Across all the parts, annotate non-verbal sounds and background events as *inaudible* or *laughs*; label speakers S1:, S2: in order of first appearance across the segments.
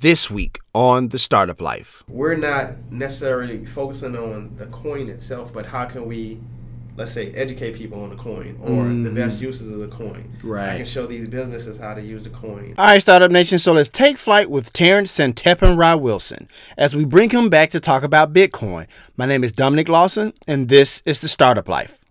S1: This week on The Startup Life.
S2: We're not necessarily focusing on the coin itself, but how can we, let's say, educate people on the coin or the mm. best uses of the coin.
S1: Right.
S2: I can show these businesses how to use the coin.
S1: All right, Startup Nation. So let's take flight with Terrance SetepenRa Wilson as we bring him back to talk about Bitcoin. My name is Dominic Lawson, and this is The Startup Life.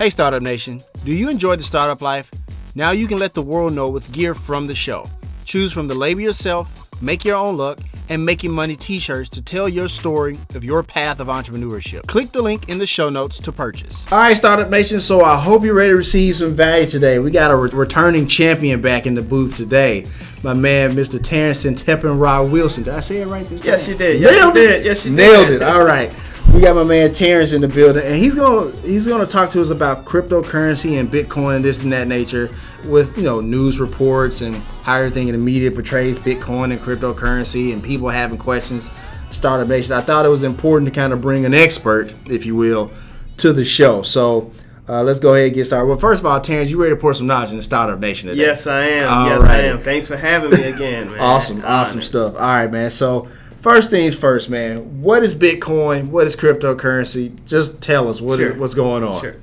S1: Hey, Startup Nation. Do you enjoy the startup life? Now you can let the world know with gear from the show. Choose from the label yourself, make your own look, and making money t shirts to tell your story of your path of entrepreneurship. Click the link in the show notes to purchase. All right, Startup Nation. So I hope you're ready to receive some value today. We got a re- returning champion back in the booth today. My man, Mr. Terrance Tepin Rod Wilson. Did I say it right this
S2: Yes,
S1: time?
S2: Yes, you did. Yes, you
S1: Nailed it.
S2: did. Yes, you
S1: Nailed
S2: did.
S1: it. All right. We got my man Terrance in the building, and he's gonna he's gonna talk to us about cryptocurrency and Bitcoin and this and that nature, with you know news reports and how everything in the media portrays Bitcoin and cryptocurrency, and people having questions. Startup Nation. I thought it was important to kind of bring an expert, if you will, to the show. So. Uh, let's go ahead and get started. Well, first of all, Terrance, you ready to pour some knowledge in the startup nation today?
S2: Yes, I am.
S1: All
S2: yes, I am. Thanks for having me again, man.
S1: Awesome, awesome stuff. All right, man. So, first things first, man. What is Bitcoin? What is cryptocurrency? Just tell us what is-
S2: Sure.
S1: what's going on.
S2: Sure.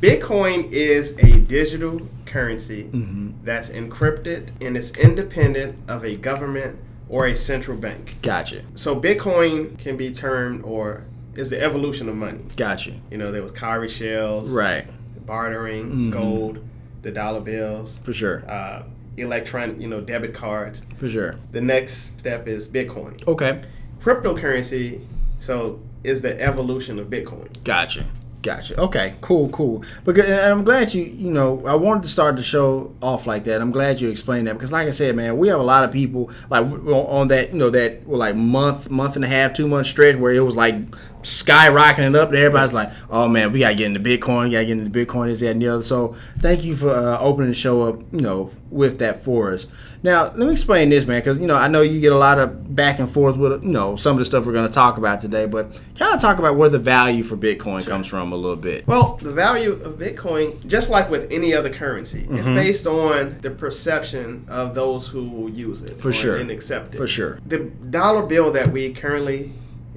S2: Bitcoin is a digital currency
S1: Mm-hmm.
S2: that's encrypted and it's independent of a government or a central bank.
S1: Gotcha,
S2: So Bitcoin can be termed or is the evolution of money.
S1: gotcha.
S2: You know, there was cowrie shells,
S1: Right,
S2: bartering, gold, the dollar bills,
S1: for sure,
S2: uh, electronic, you know, debit cards.
S1: for sure.
S2: The next step is Bitcoin.
S1: Okay,
S2: Cryptocurrency, so is the evolution of Bitcoin.
S1: gotcha, gotcha. Okay, cool, cool. Because and I'm glad you, you know, I wanted to start the show off like that. I'm glad you explained that because, like I said, man, we have a lot of people like on that, you know, that like month, month and a half, two month stretch where it was like skyrocketing up. Everybody's like, "Oh man, we gotta get into Bitcoin. We gotta get into Bitcoin. Is that and the other?" So, thank you for uh, opening the show up, you know, with that for us. Now, let me explain this, man, because you know I know you get a lot of back and forth with you know some of the stuff we're going to talk about today, but kind of talk about where the value for Bitcoin comes from a little bit.
S2: Well, the value of Bitcoin, just like with any other currency, is
S1: Mm-hmm.
S2: based on the perception of those who will use it
S1: For
S2: or-
S1: sure.
S2: and accept it.
S1: For sure.
S2: The dollar bill that we currently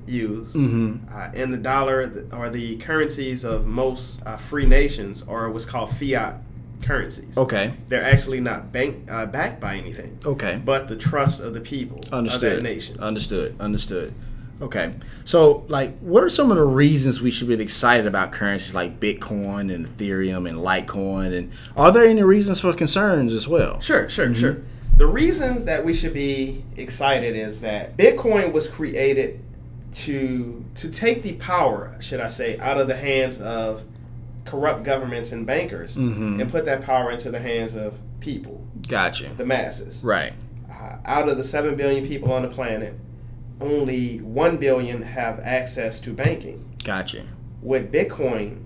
S2: use
S1: Mm-hmm.
S2: uh, and the dollar or the currencies of most uh, free nations are what's called fiat currencies.
S1: Okay.
S2: They're actually not bank uh, backed by anything,
S1: Okay.
S2: but the trust of the people
S1: Understood.
S2: of that nation.
S1: Understood. Understood. Okay. So, like, what are some of the reasons we should be excited about currencies like Bitcoin and Ethereum and Litecoin? And are there any reasons for concerns as well?
S2: Sure, sure,
S1: Mm-hmm.
S2: sure. The reasons that we should be excited is that Bitcoin was created to to take the power, should I say, out of the hands of corrupt governments and bankers
S1: Mhm.
S2: and put that power into the hands of people,
S1: Gotcha.
S2: the masses.
S1: Right.
S2: Uh, out of the 7 billion people on the planet, only 1 billion have access to banking.
S1: Gotcha.
S2: What Bitcoin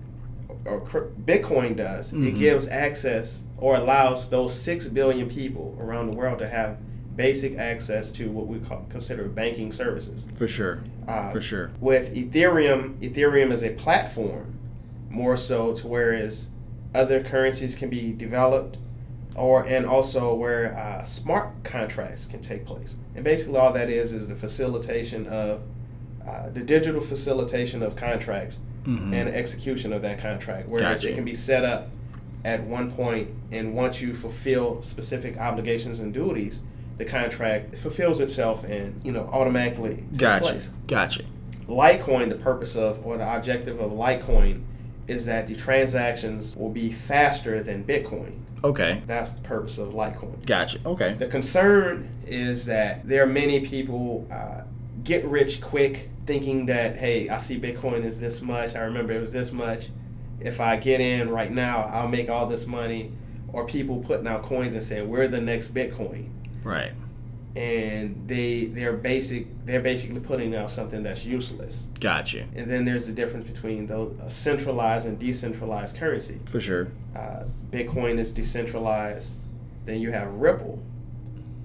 S2: or Bitcoin does,
S1: Mhm.
S2: it gives access or allows those 6 billion people around the world to have basic access to what we call, consider banking services.
S1: For sure.
S2: Uh,
S1: For sure.
S2: With Ethereum, Ethereum is a platform more so to whereas other currencies can be developed or and also where uh, smart contracts can take place. And basically all that is is the facilitation of uh, the digital facilitation of contracts
S1: Mhm.
S2: and execution of that contract. where
S1: Gotcha.
S2: it can be set up at one point and once you fulfill specific obligations and duties, the contract fulfills itself and you know automatically
S1: Gotcha.
S2: place.
S1: Gotcha.
S2: Litecoin, the purpose of or the objective of Litecoin is that the transactions will be faster than Bitcoin.
S1: Okay.
S2: That's the purpose of Litecoin.
S1: Gotcha. Okay.
S2: The concern is that there are many people uh, get rich quick, thinking that hey, I see Bitcoin is this much. I remember it was this much. If I get in right now, I'll make all this money. Or people putting out coins and saying we're the next Bitcoin,
S1: Right.
S2: and they they're basic they're basically putting out something that's useless.
S1: Gotcha.
S2: And then there's the difference between those uh, centralized and decentralized currency.
S1: For sure.
S2: Uh, Bitcoin is decentralized. Then you have Ripple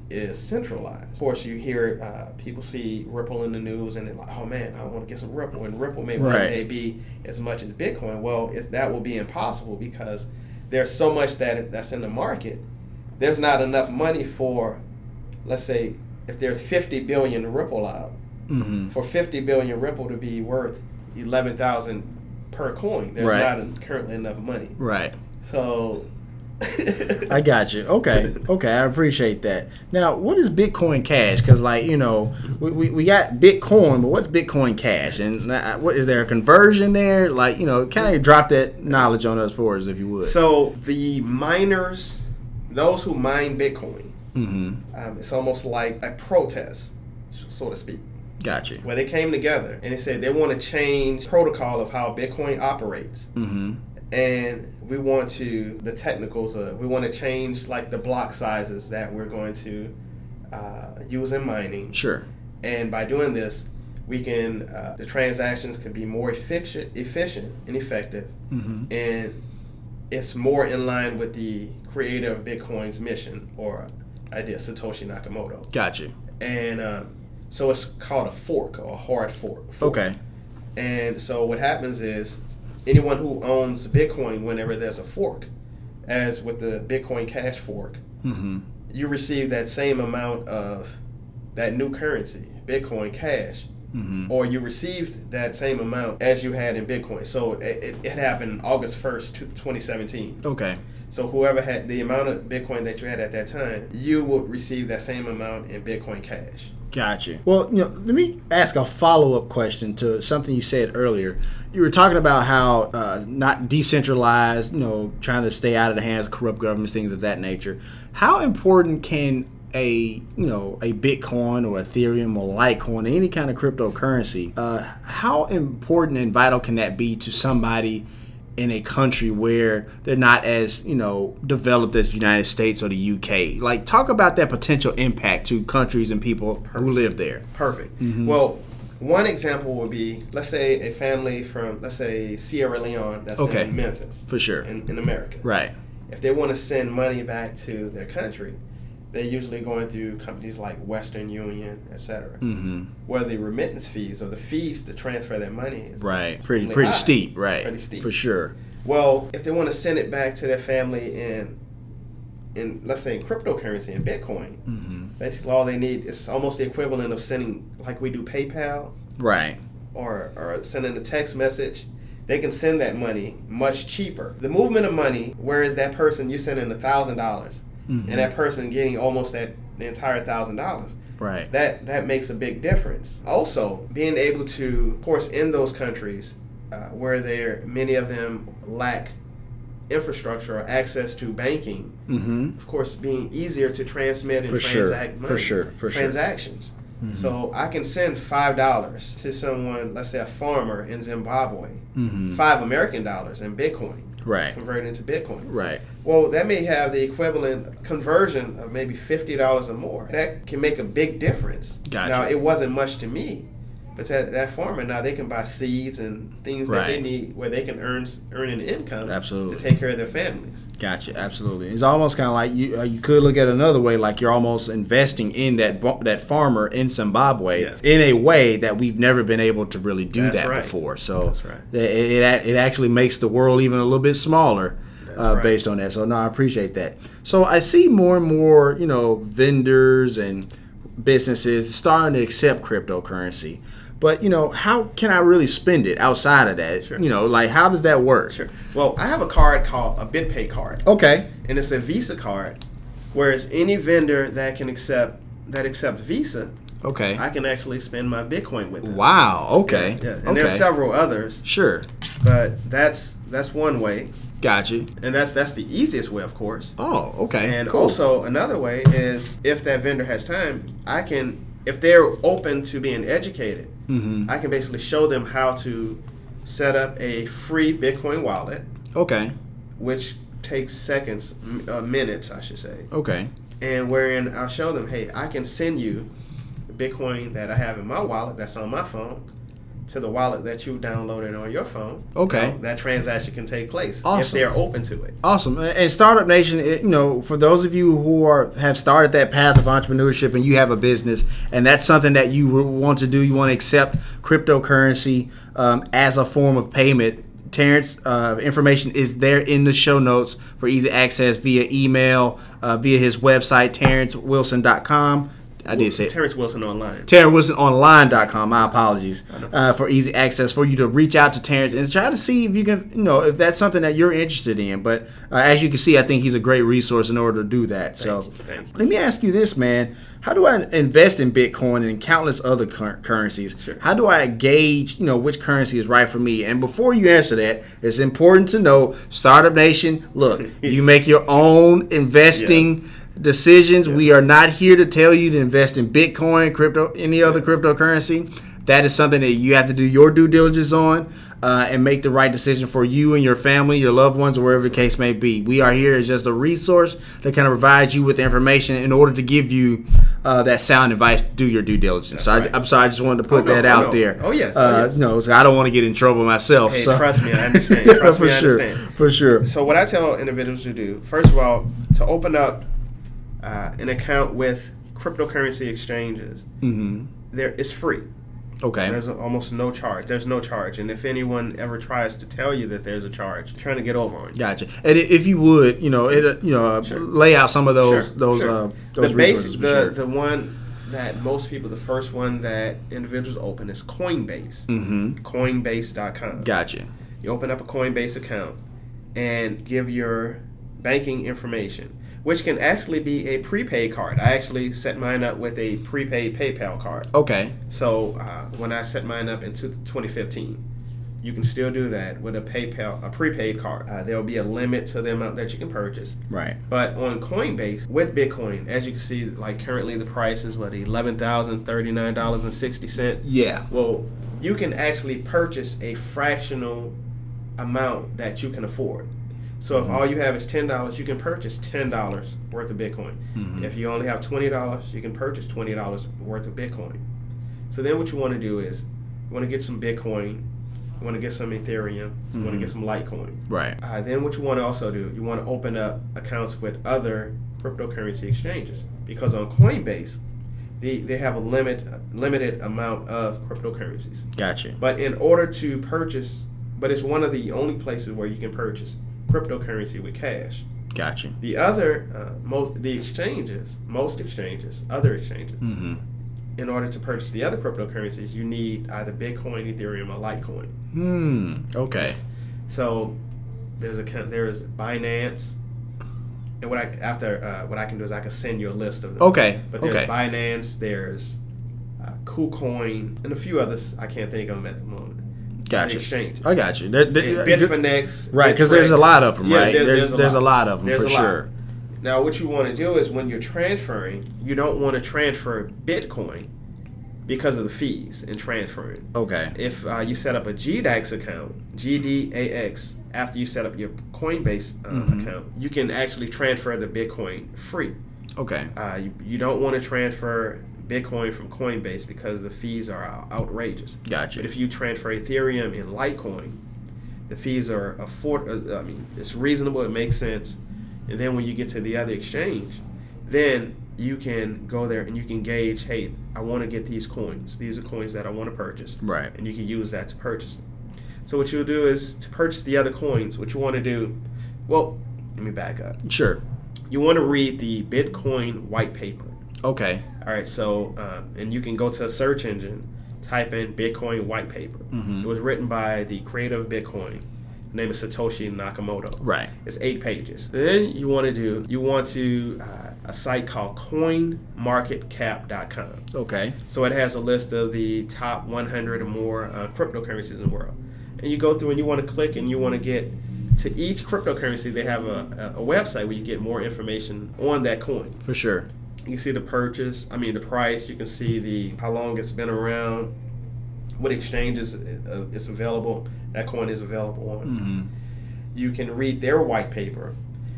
S2: is centralized. Of course, you hear uh, people see Ripple in the news and they're like, "Oh man, I want to get some Ripple." And Ripple may
S1: Right.
S2: day be as much as Bitcoin. Well, it's, that will be impossible because there's so much that that's in the market. There's not enough money for, let's say, if there's 50 billion Ripple out,
S1: Mm-hmm.
S2: for 50 billion Ripple to be worth 11,000 per coin, there's
S1: Right.
S2: not currently enough money.
S1: Right.
S2: So *laughs*
S1: I got you. Okay. Okay. I appreciate that. Now, what is Bitcoin Cash? Because, like, you know, we, we, we got Bitcoin, but what's Bitcoin Cash? And uh, what is there a conversion there? Like, you know, kind of drop that knowledge on us for us, if you would.
S2: So the miners, those who mine Bitcoin,
S1: mm-hmm.
S2: um, it's almost like a protest, so to speak,
S1: Gotcha.
S2: where they came together and they said they want to change protocol of how Bitcoin operates,
S1: Mm-hmm.
S2: and we want to the technicals. Uh, we want to change like the block sizes that we're going to uh, use in mining,
S1: Sure.
S2: and by doing this. We can uh, the transactions can be more efficient, efficient and effective,
S1: Mm-hmm.
S2: and it's more in line with the creator of Bitcoin's mission or idea, Satoshi Nakamoto.
S1: Got you.
S2: And um, so it's called a fork or a hard fork. fork.
S1: Okay.
S2: And so what happens is anyone who owns Bitcoin, whenever there's a fork, as with the Bitcoin Cash fork,
S1: Mm-hmm.
S2: you receive that same amount of that new currency, Bitcoin Cash,
S1: Mm-hmm.
S2: or you received that same amount as you had in Bitcoin. So it, it, it happened August 1st, 2017.
S1: Okay.
S2: So whoever had the amount of Bitcoin that you had at that time, you would receive that same amount in Bitcoin Cash.
S1: Gotcha. Well, you know, let me ask a follow up question to something you said earlier. You were talking about how uh, not decentralized, you know, trying to stay out of the hands of corrupt governments, things of that nature. How important can a you know a Bitcoin or Ethereum or Litecoin, any kind of cryptocurrency, uh, how important and vital can that be to somebody? In a country where they're not as you know developed as the United States or the UK. Like talk about that potential impact to countries and people who live there.
S2: Perfect.
S1: Mm-hmm.
S2: Well, one example would be let's say a family from let's say Sierra Leone that's
S1: Okay.
S2: in Memphis
S1: For sure.
S2: in, in America.
S1: Right.
S2: If they want to send money back to their country, they're usually going through companies like Western Union, etc.
S1: Mm-hmm.
S2: Where the remittance fees or the fees to transfer their money is
S1: Right. Pretty pretty
S2: high.
S1: steep. Right.
S2: Pretty steep.
S1: For sure.
S2: Well, if they want to send it back to their family in, in let's say in cryptocurrency in Bitcoin,
S1: Mm-hmm.
S2: basically all they need is almost the equivalent of sending like we do PayPal
S1: Right.
S2: or or sending a text message. They can send that money much cheaper. The movement of money, whereas that person you're sending a thousand dollars,
S1: Mhm.
S2: and that person getting almost that the entire thousand dollars.
S1: Right.
S2: That that makes a big difference. Also, being able to, of course, in those countries uh, where there many of them lack infrastructure or access to banking,
S1: Mm-hmm.
S2: of course, being easier to transmit and
S1: For sure.
S2: transact money.
S1: For sure. For sure.
S2: transactions. So I can send five dollars to someone, let's say a farmer in Zimbabwe,
S1: Mm-hmm.
S2: five American dollars in Bitcoin,
S1: Right.
S2: converted into Bitcoin.
S1: Right.
S2: Well, that may have the equivalent conversion of maybe fifty dollars or more. That can make a big difference.
S1: Gotcha.
S2: Now it wasn't much to me, but that, that farmer now they can buy seeds and things that they need where they can earn earn an income
S1: Absolutely.
S2: to take care of their families.
S1: Gotcha. Absolutely. It's almost kind of like you. Uh, you could look at it another way, like you're almost investing in that that farmer in Zimbabwe
S2: Yes.
S1: in a way that we've never been able to really do
S2: That's
S1: that
S2: right.
S1: before. So
S2: That's right.
S1: it, it it actually makes the world even a little bit smaller. Uh,
S2: right.
S1: Based on that, so no, I appreciate that. So I see more and more, you know, vendors and businesses starting to accept cryptocurrency. But you know, how can I really spend it outside of that?
S2: Sure.
S1: You know, like how does that work?
S2: Sure. Well, I have a card called a BitPay card.
S1: Okay.
S2: and it's a Visa card. Whereas any vendor that can accept that accepts Visa,
S1: Okay.
S2: I can actually spend my Bitcoin with them.
S1: wow. Okay.
S2: Yeah, and
S1: okay.
S2: there's several others,
S1: Sure.
S2: but that's that's one way,
S1: Gotcha.
S2: and that's that's the easiest way, of course.
S1: Oh, okay.
S2: And
S1: cool.
S2: also another way is if that vendor has time, I can if they're open to being educated,
S1: Mm-hmm.
S2: I can basically show them how to set up a free Bitcoin wallet,
S1: okay.
S2: which takes seconds, uh, minutes, I should say,
S1: Okay.
S2: and wherein I'll show them, hey, I can send you the Bitcoin that I have in my wallet that's on my phone to the wallet that you downloaded on your phone.
S1: Okay.
S2: Now, that transaction can take place if they're open to it.
S1: Awesome. And Startup Nation, you know, for those of you who are have started that path of entrepreneurship and you have a business and that's something that you want to do, you want to accept cryptocurrency um, as a form of payment. Terrance, uh, information is there in the show notes for easy access via email, uh, via his website, terrencewilson.com. I did say it.
S2: Terrance Wilson online.
S1: TerrenceWilsonOnline.com. My apologies uh, for easy access for you to reach out to Terrance and try to see if you can, you know, if that's something that you're interested in. But uh, as you can see, I think he's a great resource in order to do that. so
S2: you, thank you.
S1: let me ask you this, man. How do I invest in Bitcoin and countless other cur- currencies?
S2: Sure.
S1: How do I gauge, you know, which currency is right for me? And before you answer that, it's important to know, Startup Nation, look, *laughs* you make your own investing decisions. We are not here to tell you to invest in Bitcoin, crypto, any other cryptocurrency. That is something that you have to do your due diligence on uh, and make the right decision for you and your family, your loved ones, or wherever the case may be. We are here as just a resource that kind of provides you with information in order to give you uh, that sound advice. to Do your due diligence. so
S2: right.
S1: I, I'm sorry, I just wanted to put
S2: Oh, no,
S1: that
S2: oh,
S1: out
S2: no.
S1: there.
S2: Oh, yes, oh,
S1: uh,
S2: yes.
S1: no, so I don't want to get in trouble myself.
S2: Hey,
S1: so.
S2: trust me, I *laughs* understand. Trust
S1: for
S2: me, I
S1: sure,
S2: understand.
S1: for sure.
S2: So what I tell individuals to do, first of all, to open up uh, an account with cryptocurrency exchanges,
S1: hmm
S2: there it's free.
S1: Okay.
S2: There's almost no charge. There's no charge, and if anyone ever tries to tell you that there's a charge, trying to get over on you.
S1: Gotcha. And if you would, you know, it, uh, you know, uh,
S2: Sure.
S1: lay out some of those
S2: Sure,
S1: those
S2: sure.
S1: uh, those
S2: the
S1: resources
S2: base, the
S1: sure.
S2: the one that most people, the first one that individuals open is Coinbase.
S1: mm-hmm.
S2: Coinbase.com.
S1: Gotcha.
S2: You open up a Coinbase account and give your banking information, which can actually be a prepaid card. I actually set mine up with a prepaid PayPal card.
S1: Okay.
S2: So uh, when I set mine up in 2015, you can still do that with a PayPal, a prepaid card. Uh, there will be a limit to the amount that you can purchase.
S1: Right.
S2: But on Coinbase with Bitcoin, as you can see, like currently the price is what eleven thousand thirty nine dollars and sixty cent.
S1: Yeah.
S2: Well, you can actually purchase a fractional amount that you can afford. So if all you have is ten dollars, you can purchase ten dollars worth of Bitcoin. If you only have twenty dollars, you can purchase twenty dollars worth of Bitcoin. So then what you want to do is you want to get some Bitcoin, you want to get some Ethereum, you want to get some Litecoin.
S1: Right.
S2: Uh, then what you want to also do, you want to open up accounts with other cryptocurrency exchanges because on Coinbase, they, they have a limit limited amount of cryptocurrencies.
S1: Gotcha.
S2: But in order to purchase, but it's one of the only places where you can purchase cryptocurrency with cash.
S1: Gotcha.
S2: The other, uh, most the exchanges, most exchanges, other exchanges,
S1: Mm-hmm.
S2: in order to purchase the other cryptocurrencies, you need either Bitcoin, Ethereum, or Litecoin.
S1: Hmm. Okay.
S2: So there's a there is Binance, and what I after uh, what I can do is I can send you a list of them.
S1: Okay.
S2: But there's
S1: Okay.
S2: Binance, there's uh, KuCoin, and a few others. I can't think of them at the moment.
S1: Gotcha.
S2: Exchanges.
S1: I got you. There- there-
S2: And
S1: uh,
S2: Bitfinex.
S1: right, because there's a lot of them,
S2: Yeah,
S1: right? There's, there's, a, lot. of them
S2: There's
S1: for sure.
S2: Now, what you want to do is when you're transferring, you don't want to transfer Bitcoin because of the fees in transferring.
S1: Okay.
S2: if uh, you set up a GDAX account, GDAX, after you set up your Coinbase uh,
S1: Mm-hmm.
S2: account, you can actually transfer the Bitcoin free.
S1: Okay.
S2: Uh, you, you don't want to transfer Bitcoin from Coinbase because the fees are outrageous.
S1: Gotcha.
S2: But if you transfer Ethereum and Litecoin, the fees are afford. Uh, I mean, it's reasonable. It makes sense. And then when you get to the other exchange, then you can go there and you can gauge. Hey, I want to get these coins. These are coins that I want to purchase.
S1: Right.
S2: And you can use that to purchase them. So what you'll do is to purchase the other coins. What you want to do, well, let me back up.
S1: Sure.
S2: You want to read the Bitcoin white paper.
S1: Okay.
S2: All right, so um, and you can go to a search engine, type in Bitcoin white paper.
S1: Mhm.
S2: It was written by the creator of Bitcoin. His name is Satoshi Nakamoto.
S1: Right.
S2: It's eight pages. Then you want to do you want to uh, a site called CoinMarketCap.com.
S1: Okay.
S2: So it has a list of the top 100 or more uh, cryptocurrencies in the world. and you go through and you want to click and you want to get to each cryptocurrency. They have a, a, a website where you get more information on that coin.
S1: For sure.
S2: You can see the purchase. I mean the price. You can see the how long it's been around, what exchanges uh, it's available. That coin is available on.
S1: Mm-hmm.
S2: You can read their white paper,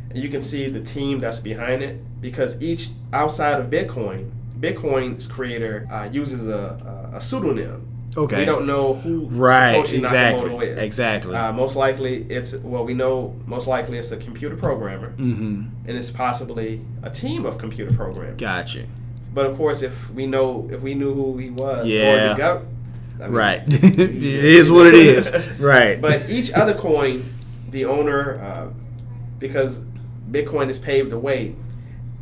S2: and you can see the team that's behind it. Because each outside of Bitcoin, Bitcoin's creator uh, uses a, a, a pseudonym.
S1: Okay.
S2: We don't know who
S1: Right.
S2: Satoshi
S1: Exactly.
S2: Nakamoto is.
S1: Exactly.
S2: Uh, most likely, it's well, we know most likely it's a computer programmer,
S1: mm-hmm.
S2: and it's possibly a team of computer programmers.
S1: Gotcha.
S2: But of course, if we know, if we knew who he was, or
S1: Yeah.
S2: the gov- I mean,
S1: Right. *laughs* *laughs* it is what it is. Right.
S2: But each other coin, the owner, uh, because Bitcoin has paved the way,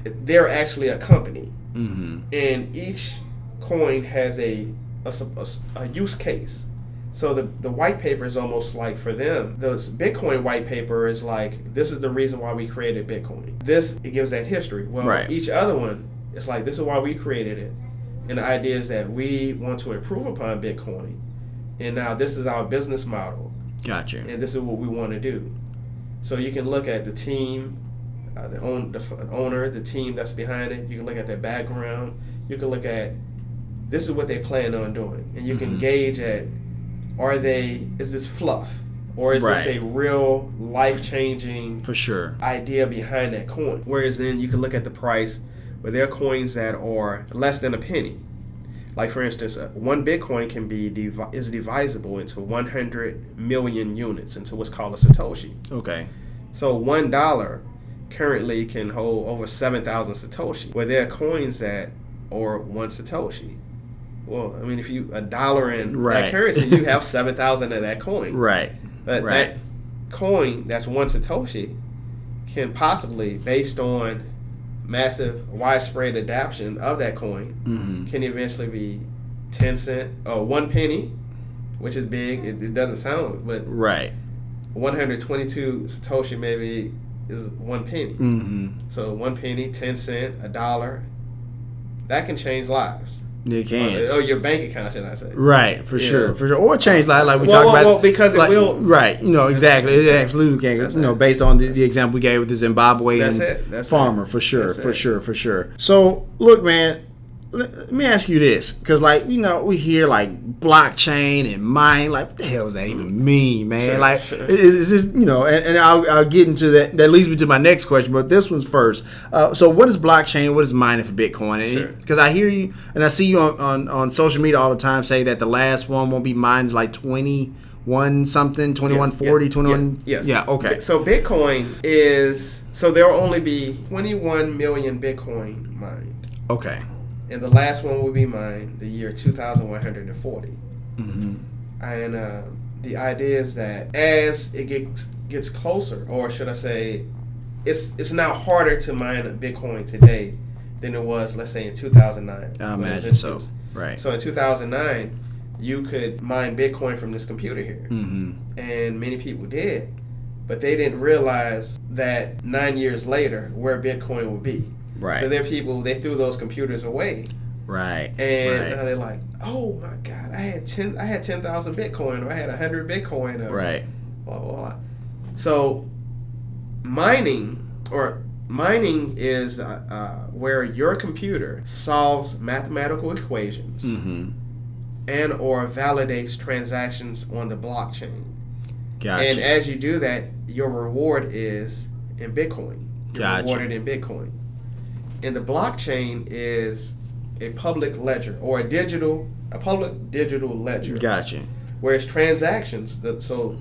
S2: they're actually a company,
S1: mm-hmm.
S2: and each coin has a a, a a use case. So the the white paper is almost like for them, the Bitcoin white paper is like this is the reason why we created Bitcoin. This it gives that history. Well,
S1: Right.
S2: each other one it's like this is why we created it, and the idea is that we want to improve upon Bitcoin, and now this is our business model
S1: Gotcha.
S2: and this is what we want to do. So you can look at the team, uh, the, own, the owner, the team that's behind it. You can look at their background. You can look at this is what they plan on doing, and you can
S1: Mhm.
S2: gauge at are they is this fluff or is this a real life changing
S1: For sure.
S2: idea behind that coin. Whereas then you can look at the price where there are coins that are less than a penny. Like for instance, uh, one Bitcoin can be divi- is divisible into 100 million units into what's called a satoshi.
S1: Okay.
S2: So one dollar currently can hold over 7,000 satoshi. Where there are coins that are one satoshi. Well, I mean, if you a dollar in
S1: Right.
S2: that currency, you have *laughs* 7,000 of that coin.
S1: Right.
S2: But
S1: Right.
S2: that coin that's one Satoshi can possibly, based on massive widespread adoption of that coin,
S1: Mm-hmm.
S2: can eventually be 10 cent or one penny, which is big. It, it doesn't sound, but
S1: Right.
S2: 122 Satoshi maybe is one penny.
S1: Mm-hmm.
S2: So one penny, 10 cent, a dollar, that can change lives.
S1: You can.
S2: Or, or oh, your bank account, should I say.
S1: Right, for
S2: Yeah.
S1: sure, for sure. Or change like like we
S2: Well,
S1: talked
S2: well,
S1: about.
S2: well, because it
S1: like-
S2: will-
S1: Right, you know exactly. It absolutely can.
S2: That's
S1: You know,
S2: it.
S1: based on the, the example we gave with the Zimbabwean
S2: it.
S1: Farmer,
S2: it.
S1: for sure, for
S2: it.
S1: sure, for sure. So look, man. Let me ask you this, because like you know we hear like blockchain and mine, like what the hell does that even mean, man?
S2: Sure,
S1: like
S2: sure.
S1: is, is this you know? And, and I'll, I'll get into that. That leads me to my next question, but this one's first. Uh, so what is blockchain? What is mining for Bitcoin?
S2: Sure.
S1: Because I hear you and I see you on, on, on social media all the time say that the last one won't be mined like 21 something, 2140, 21.
S2: Yes.
S1: Yeah, okay.
S2: So Bitcoin is so there will only be 21 million Bitcoin mined,
S1: Okay.
S2: And the last one will be mine, the year 2140.
S1: hmm
S2: And uh, the idea is that as it gets gets closer, or should I say, it's it's now harder to mine Bitcoin today than it was, let's say, in 2009.
S1: I
S2: when it was
S1: imagine so. Right.
S2: So in 2009, you could mine Bitcoin from this computer here.
S1: hmm
S2: and many people did, but they didn't realize that nine years later where Bitcoin would be.
S1: Right.
S2: So there are people they threw those computers away,
S1: right.
S2: and
S1: right.
S2: now they're like, "Oh my God, I had ten, I had ten thousand Bitcoin, or I had hundred Bitcoin, or
S1: right.
S2: blah blah blah." So mining or mining is uh, uh, where your computer solves mathematical equations
S1: hmm
S2: and or validates transactions on the blockchain.
S1: Gotcha.
S2: And as you do that, your reward is in Bitcoin. You're
S1: Gotcha.
S2: rewarded in Bitcoin. And the blockchain is a public ledger or a digital, a public digital ledger,
S1: gotcha.
S2: Whereas transactions. That so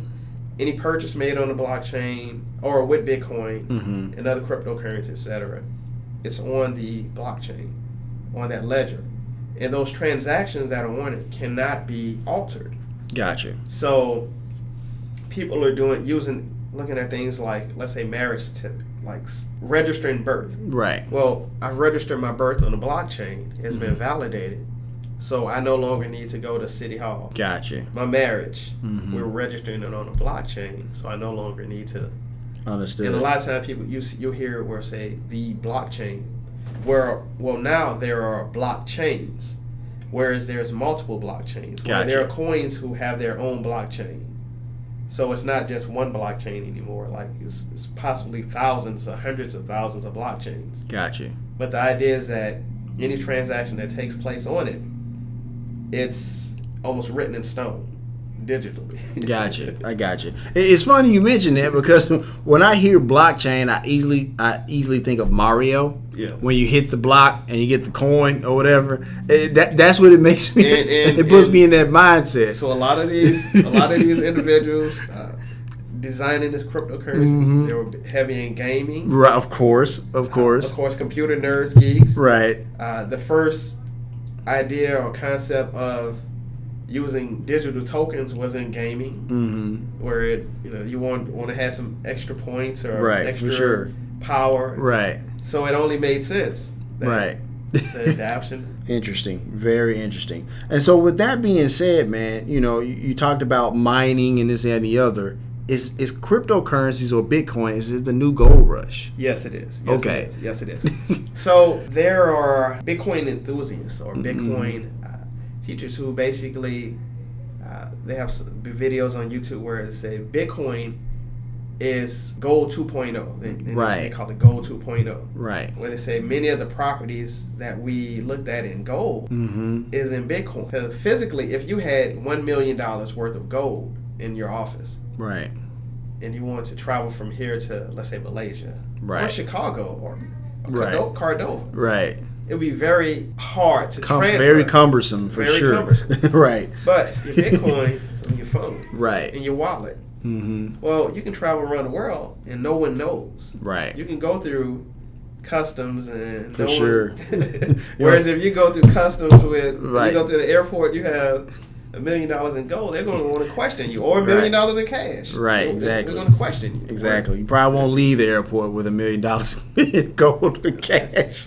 S2: any purchase made on the blockchain or with Bitcoin
S1: hmm
S2: and other cryptocurrencies, etc., it's on the blockchain, on that ledger, and those transactions that are on it cannot be altered.
S1: Gotcha.
S2: So people are doing using looking at things like let's say marriage certificate, like registering birth.
S1: Right.
S2: Well, I've registered my birth on the blockchain. It's been validated. So I no longer need to go to City Hall.
S1: Gotcha.
S2: My marriage,
S1: Mhm.
S2: we're registering it on the blockchain, so I no longer need to.
S1: Understood.
S2: And a lot of times people you, you'll hear where say the blockchain, where well now there are blockchains, whereas there's multiple blockchains. Where
S1: Gotcha.
S2: there are coins who have their own blockchain. So it's not just one blockchain anymore. Like it's, it's possibly thousands or hundreds of thousands of blockchains.
S1: Gotcha.
S2: But the idea is that any transaction that takes place on it, it's almost written in stone, digitally. *laughs*
S1: Gotcha. I got you. It's funny you mention that because *laughs* when I hear blockchain, I easily I easily think of Mario.
S2: Yeah.
S1: When you hit the block and you get the coin or whatever, it, that that's what it makes me.
S2: And- and- *laughs*
S1: it puts
S2: and-
S1: me in that mindset.
S2: So a lot of these, a lot of these *laughs* individuals uh, designing this cryptocurrency,
S1: Mhm.
S2: they were heavy in gaming.
S1: right. Of course. Of course.
S2: Of course, computer nerds, geeks.
S1: Right.
S2: Uh, the first idea or concept of using digital tokens was in gaming,
S1: Mm-hmm.
S2: where it, you know you want want to have some extra points or
S1: Right, for
S2: extra
S1: sure.
S2: Power.
S1: Right.
S2: So it only made sense. that
S1: Right.
S2: The adoption. *laughs*
S1: Interesting, very interesting. And so, with that being said, man, you know, you, you talked about mining and this and the other. Is is cryptocurrencies or Bitcoin? Is it the new gold rush?
S2: Yes, it is. Yes,
S1: Okay.
S2: It is. Yes, it is. *laughs* so there are Bitcoin enthusiasts or
S1: Mm-hmm.
S2: Bitcoin uh, teachers who basically uh, they have videos on YouTube where it say Bitcoin is gold 2.0. They,
S1: Right.
S2: They call it gold 2.0.
S1: Right.
S2: Where they say many of the properties that we looked at in gold
S1: Mm-hmm.
S2: is in Bitcoin. Because physically, if you had one million dollars worth of gold in your office
S1: Right.
S2: and you wanted to travel from here to let's say Malaysia or Chicago or, or
S1: Right.
S2: Cordo- Cordova,
S1: Right.
S2: it would be very hard to
S1: Com-
S2: transfer.
S1: very cumbersome for
S2: Very
S1: sure.
S2: cumbersome. *laughs*
S1: right.
S2: But your Bitcoin on your phone,
S1: Right.
S2: in your wallet,
S1: Mm-hmm.
S2: well, you can travel around the world and no one knows.
S1: Right.
S2: You can go through customs and
S1: For
S2: no
S1: sure.
S2: One, *laughs* whereas if you go through customs with
S1: Right.
S2: you go to the airport, you have a million dollars in gold. They're going to want to question you, or a million
S1: Right.
S2: dollars in cash.
S1: Right,
S2: They're-
S1: exactly.
S2: They're going to question you.
S1: Exactly. You probably won't leave the airport with a million dollars *laughs* in gold and cash,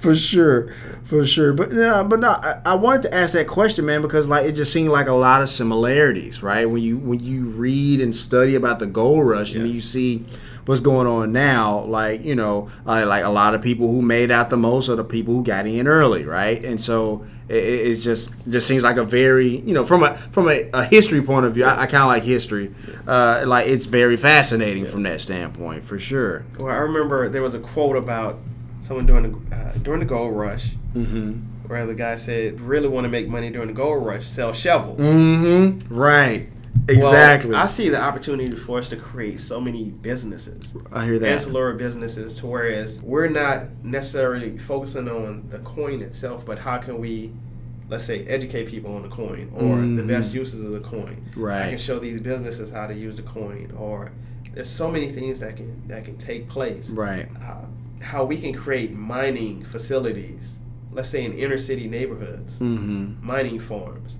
S1: for sure, for sure. But no, but no, I, I wanted to ask that question, man, because like it just seemed like a lot of similarities, right? When you when you read and study about the gold rush, and you see what's going on now, like you know, uh, like a lot of people who made out the most are the people who got in early, right? And so it, it it's just just seems like a very you know from a from a, a history point of view, I, I kind of like history. Uh, like it's very fascinating from that standpoint, for sure.
S2: Well, I remember there was a quote about someone during the uh, during the gold rush,
S1: Mm-hmm.
S2: where the guy said, "Really want to make money during the gold rush? Sell shovels."
S1: Mm-hmm. Right.
S2: Well,
S1: Exactly.
S2: I see the opportunity for us to create so many businesses,
S1: I hear that.
S2: ancillary businesses, to whereas we're not necessarily focusing on the coin itself, but how can we, let's say, educate people on the coin or the
S1: Mhm.
S2: best uses of the coin.
S1: Right.
S2: I can show these businesses how to use the coin, or there's so many things that can that can take place.
S1: Right.
S2: Uh, how we can create mining facilities, let's say in inner city neighborhoods
S1: Mm-hmm.
S2: mining farms.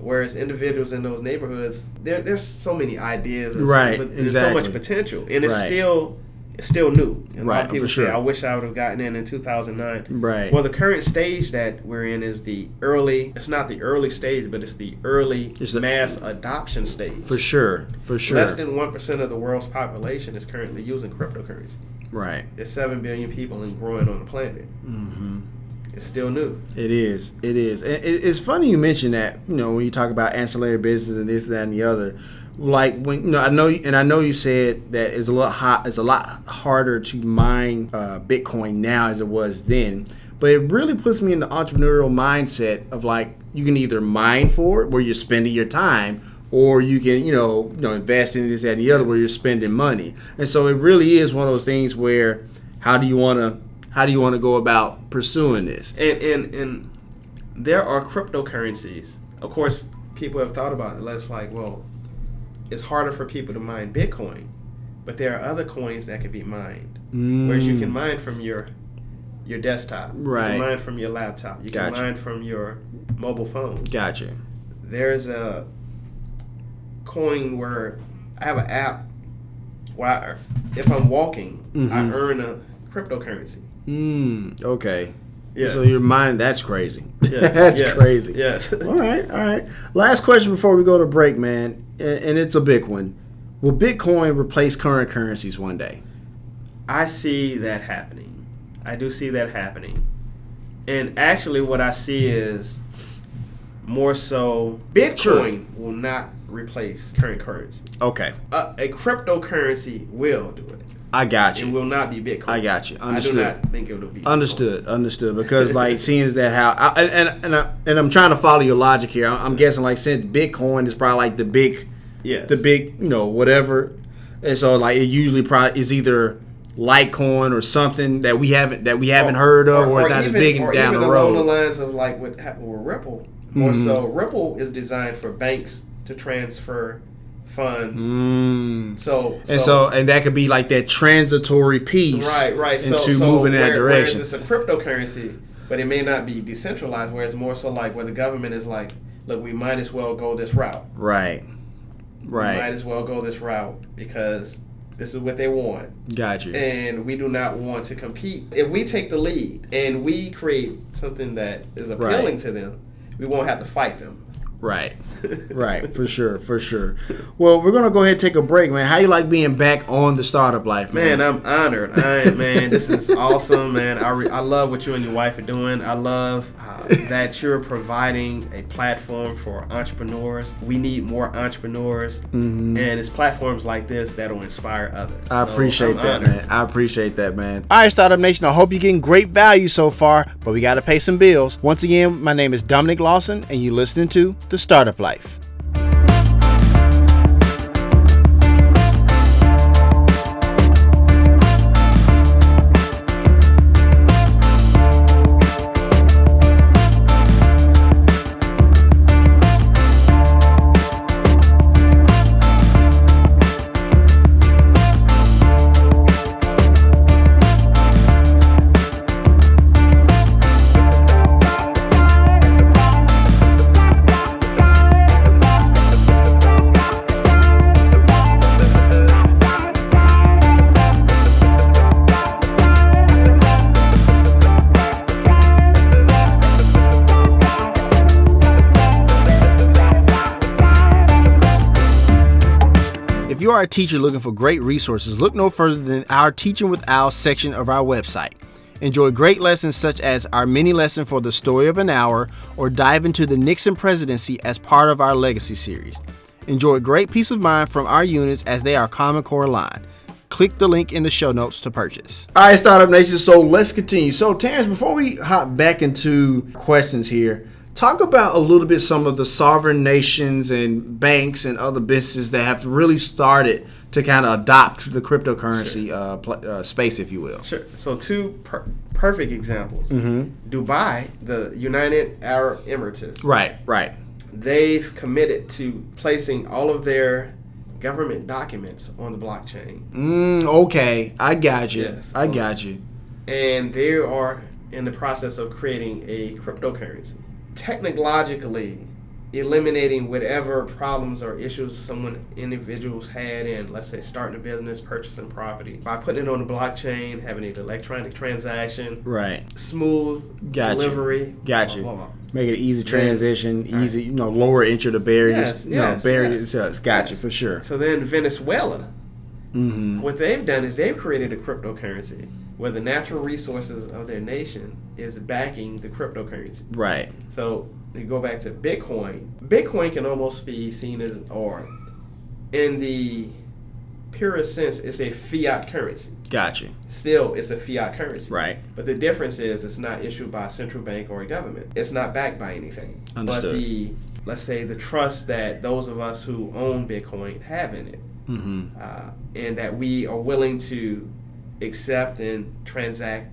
S2: Whereas individuals in those neighborhoods, there there's so many ideas, and
S1: Right,
S2: but there's so much potential, and it's
S1: Right.
S2: still it's still new. And a lot
S1: Right,
S2: of people
S1: for sure.
S2: say, "I wish I would have gotten in in 2009."
S1: Right.
S2: Well, the current stage that we're in is the early. It's not the early stage, but it's the early
S1: It's the-
S2: mass adoption stage.
S1: for sure. For sure.
S2: Less than one percent of the world's population is currently using cryptocurrency.
S1: right.
S2: There's seven billion people and growing on the planet.
S1: Mm-hmm.
S2: It's still new.
S1: It is. It is. And it's funny you mention that. You know, when you talk about ancillary business and this, that, and the other. Like when you know, I know, and I know you said that it's a lot hot. It's a lot harder to mine uh, Bitcoin now as it was then. But it really puts me in the entrepreneurial mindset of like you can either mine for it, where you're spending your time, or you can you know you know invest in this that, and the other, where you're spending money. And so it really is one of those things where how do you want to how do you want to go about pursuing this?
S2: And and and there are cryptocurrencies. Of course, people have thought about it. It's like, well, it's harder for people to mine Bitcoin, but there are other coins that can be mined. Whereas you can mine from your your desktop, you
S1: Mm. Right.
S2: can mine from your laptop, you
S1: Gotcha.
S2: can mine from your mobile phone.
S1: Gotcha.
S2: There's a coin where I have an app where I, if I'm walking, I
S1: Mhm.
S2: earn a cryptocurrency.
S1: Mm, okay.
S2: Yeah.
S1: So your mind, that's crazy. *laughs*
S2: Yes, *laughs*
S1: that's
S2: yes,
S1: crazy.
S2: Yes.
S1: All right, all right. Last question before we go to break, man, and, and it's a big one. Will Bitcoin replace current currencies one day?
S2: I see that happening. I do see that happening. And actually, what I see is more so Bitcoin will not replace current currency.
S1: Okay,
S2: Uh, a cryptocurrency will do it.
S1: I got you.
S2: It will not be Bitcoin.
S1: I got you.
S2: I
S1: Understood.
S2: do not think it will be. Bitcoin.
S1: Understood, understood. Because like, *laughs* seeing as that how, I, and and and, I, and I'm trying to follow your logic here. I'm, I'm guessing like since Bitcoin is probably like the big,
S2: yeah,
S1: the big, you know, whatever, and so like it usually probably is either Litecoin or something that we haven't that we haven't heard of, or, it's not as big
S2: or
S1: down the
S2: along the lines of like what happened with Ripple. More
S1: Mm-hmm.
S2: so, Ripple is designed for banks to transfer funds.
S1: Mm.
S2: So,
S1: And so, and that could be like that transitory piece,
S2: right, right.
S1: Into
S2: so
S1: moving in that direction.
S2: Whereas it's a cryptocurrency, but it may not be decentralized. Where it's more so like where the government is like, look, we might as well go this route.
S1: Right,
S2: We might as well go this route because this is what they want.
S1: Got you.
S2: and we do not want to compete. If we take the lead and we create something that is appealing
S1: Right.
S2: to them, we won't have to fight them.
S1: Right. *laughs* right, for sure, for sure. Well, we're gonna go ahead and take a break, man. How you like being back on the startup life, man?
S2: Man, I'm honored. I man, this is *laughs* awesome, man. I, re- I love what you and your wife are doing. I love uh, that you're providing a platform for entrepreneurs. We need more entrepreneurs, and it's platforms like this that'll inspire others.
S1: I
S2: So
S1: appreciate
S2: I'm
S1: that,
S2: honored.
S1: man. I appreciate that, man. All right, Startup Nation. I hope you're getting great value so far, but we got to pay some bills. Once again, my name is Dominic Lawson, and you're listening to The Startup Life. Are a teacher looking for great resources, look no further than our Teaching with Owls section of our website. Enjoy great lessons such as our mini lesson for the story of an hour or dive into the Nixon presidency as part of our legacy series. Enjoy great peace of mind from our units as they are Common Core aligned. Click the link in the show notes to purchase. All right, Startup Nation. So let's continue. So, Terrance, before we hop back into questions here, talk about a little bit some of the sovereign nations and banks and other businesses that have really started to kind of adopt the cryptocurrency uh, pl- uh, space, if you will.
S2: Sure. So two per- perfect examples.
S1: Mm-hmm.
S2: Dubai, the United Arab Emirates,
S1: Right, right.
S2: they've committed to placing all of their government documents on the blockchain,
S1: Mm, okay, I got you.
S2: Yes.
S1: I got you.
S2: and they are in the process of creating a cryptocurrency. Technologically, eliminating whatever problems or issues someone individuals had in let's say starting a business purchasing property by putting it on the blockchain having an electronic transaction
S1: Right.
S2: smooth
S1: Got you.
S2: delivery.
S1: Got
S2: blah,
S1: you.
S2: blah, blah.
S1: Make it an easy transition,
S2: Right.
S1: easy, you know, lower entry to barriers.
S2: Yes,
S1: you know,
S2: yes,
S1: barriers.
S2: yes.
S1: yes, Got you for sure.
S2: So then Venezuela,
S1: Mm-hmm.
S2: what they've done is they've created a cryptocurrency where the natural resources of their nation is backing the cryptocurrency.
S1: Right.
S2: So you go back to Bitcoin. Bitcoin can almost be seen as, or in the purest sense, it's a fiat currency.
S1: Got you.
S2: Still, it's a fiat currency.
S1: Right.
S2: But the difference is it's not issued by a central bank or a government. It's not backed by anything.
S1: Understood.
S2: But the let's say the trust that those of us who own Bitcoin have in it,
S1: Mm-hmm.
S2: uh, and that we are willing to accept and transact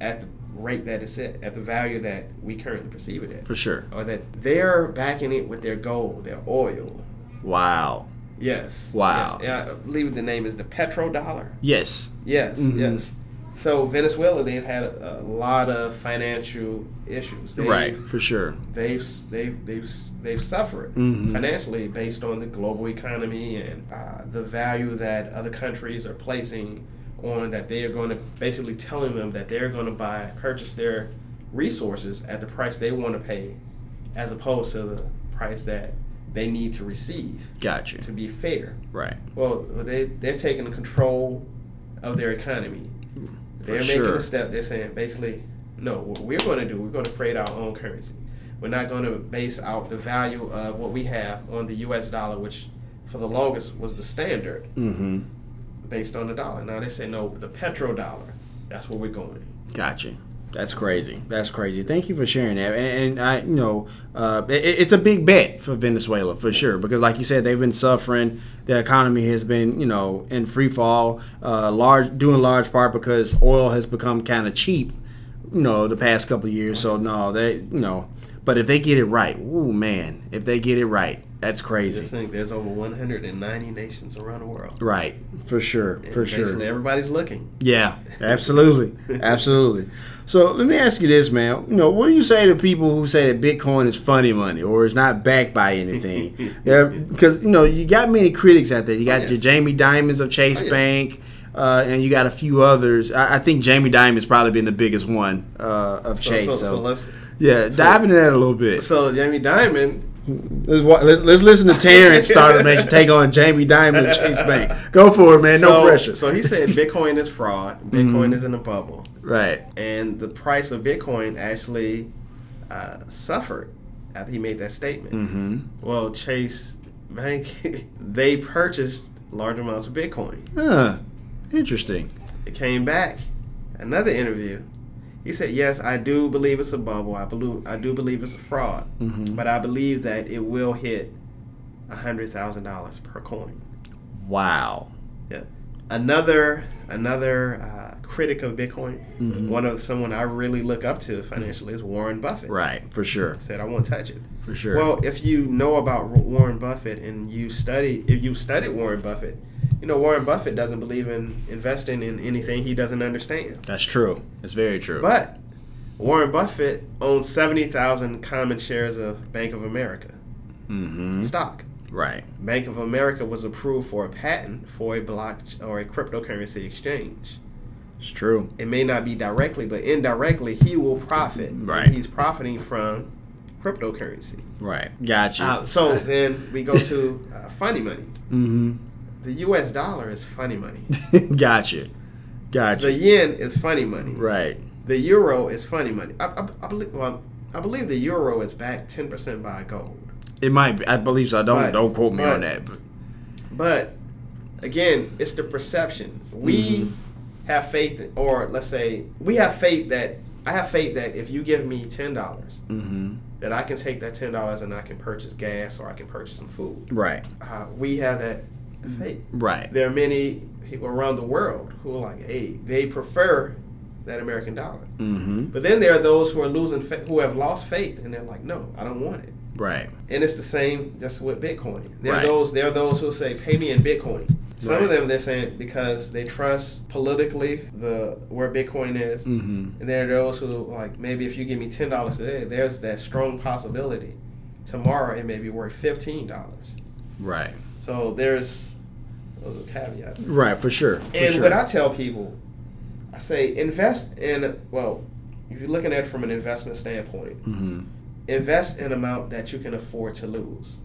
S2: at the rate that it's at, at the value that we currently perceive it at,
S1: For sure.
S2: or that they're backing it with their gold, their oil.
S1: Wow.
S2: Yes.
S1: Wow.
S2: Yes. I believe the name is the petrodollar.
S1: Yes.
S2: Yes,
S1: Mhm.
S2: yes. So Venezuela, they've had a, a lot of financial issues. They've,
S1: right. For sure.
S2: They've they've they've they've suffered
S1: Mhm.
S2: financially based on the global economy and uh, the value that other countries are placing on that they are going to basically telling them that they're going to buy purchase their resources at the price they want to pay, as opposed to the price that they need to receive
S1: gotcha
S2: to be fair.
S1: Right.
S2: Well, they they're taking control of their economy. They're making a step. They're saying basically, no. What we're going to do, we're going to create our own currency. We're not going to base out the value of what we have on the U.S. dollar, which for the longest was the standard
S1: Mm-hmm.
S2: Based on the dollar. Now they say no, the petrodollar. That's where we're going.
S1: Gotcha. That's crazy. That's crazy. Thank you for sharing that. And, and I, you know, uh, it, it's a big bet for Venezuela for sure because, like you said, they've been suffering. The economy has been, you know, in free fall. Uh, large, in large part because oil has become kind of cheap. You know, the past couple years. So no, they, you know, but if they get it right, ooh man, if they get it right, that's
S2: Just
S1: crazy.
S2: think there's over 190 nations around the world.
S1: Right, for sure,
S2: And
S1: for sure.
S2: everybody's looking.
S1: Yeah, absolutely, *laughs* absolutely. So let me ask you this, man. You know, what do you say to people who say that Bitcoin is funny money or is not backed by anything? *laughs* because you know you got many critics out there. You got
S2: Oh, yes.
S1: your Jamie Dimons of Chase
S2: Oh, yes.
S1: Bank, uh, and you got a few others. I, I think Jamie Dimon's probably been the biggest one uh, of
S2: So,
S1: Chase.
S2: so,
S1: So,
S2: so let's
S1: yeah, dive into that a little bit.
S2: so Jamie Dimon
S1: Let's, let's, let's listen to Terrance start to make take on Jamie Dimon of Chase Bank. Go for it, man. No
S2: so,
S1: pressure.
S2: So he said Bitcoin is fraud. *laughs* Bitcoin is in a bubble,
S1: right.
S2: and the price of Bitcoin actually uh, suffered after he made that statement.
S1: Mm-hmm.
S2: Well, Chase Bank *laughs* they purchased large amounts of Bitcoin.
S1: Huh. Interesting.
S2: It came back, another interview. He said, "Yes, I do believe it's a bubble. I believe I do believe it's a fraud,
S1: Mm-hmm.
S2: but I believe that it will hit a hundred thousand dollars per coin."
S1: Wow.
S2: Yeah. Another another uh, critic of Bitcoin,
S1: Mm-hmm.
S2: one of someone I really look up to financially is Warren Buffett.
S1: Right, for sure,
S2: Said I won't touch it.
S1: for sure.
S2: Well, if you know about Warren Buffett and you study, if you studied Warren Buffett, you know Warren Buffett doesn't believe in investing in anything he doesn't understand.
S1: that's true. It's very true.
S2: But Warren Buffett owns seventy thousand common shares of Bank of America
S1: mm-hmm.
S2: stock.
S1: Right.
S2: Bank of America was approved for a patent for a block or a cryptocurrency exchange.
S1: It's true.
S2: It may not be directly, but indirectly, he will profit.
S1: Right.
S2: he's profiting from cryptocurrency.
S1: Right. Gotcha.
S2: Uh, so then we go to uh, funny money.
S1: mm-hmm.
S2: The U.S. dollar is funny money. *laughs*
S1: gotcha. Gotcha.
S2: The yen is funny money.
S1: right.
S2: The euro is funny money. I, I, I believe. Well, I believe the euro is backed ten percent by gold.
S1: It might be. I believe so. Don't
S2: But-
S1: don't quote me
S2: but-
S1: on that. But
S2: But again, it's the perception. We
S1: Mhm.
S2: have faith, in- or let's say we have faith that I have faith that if you give me ten dollars,
S1: mm-hmm.
S2: that I can take that ten dollars and I can purchase gas or I can purchase some food.
S1: Right.
S2: Uh, we have that faith.
S1: Right.
S2: There are many people around the world who are like, hey, they prefer that American dollar.
S1: Mm-hmm.
S2: But then there are those who are losing, fa- who have lost faith, and they're like, no, I don't want it.
S1: Right.
S2: And it's the same just with Bitcoin. There
S1: Right.
S2: are those there are those who say pay me in Bitcoin. Some of them they're saying because they trust politically the where Bitcoin is.
S1: Mm-hmm.
S2: And there are those who like maybe if you give me ten dollars today, there's that strong possibility tomorrow it may be worth fifteen dollars.
S1: Right.
S2: So there's those are caveats.
S1: Right. For sure. For
S2: And
S1: sure.
S2: what I tell people, I say invest in well, if you're looking at it from an investment standpoint,
S1: mm-hmm.
S2: invest in an amount that you can afford to lose.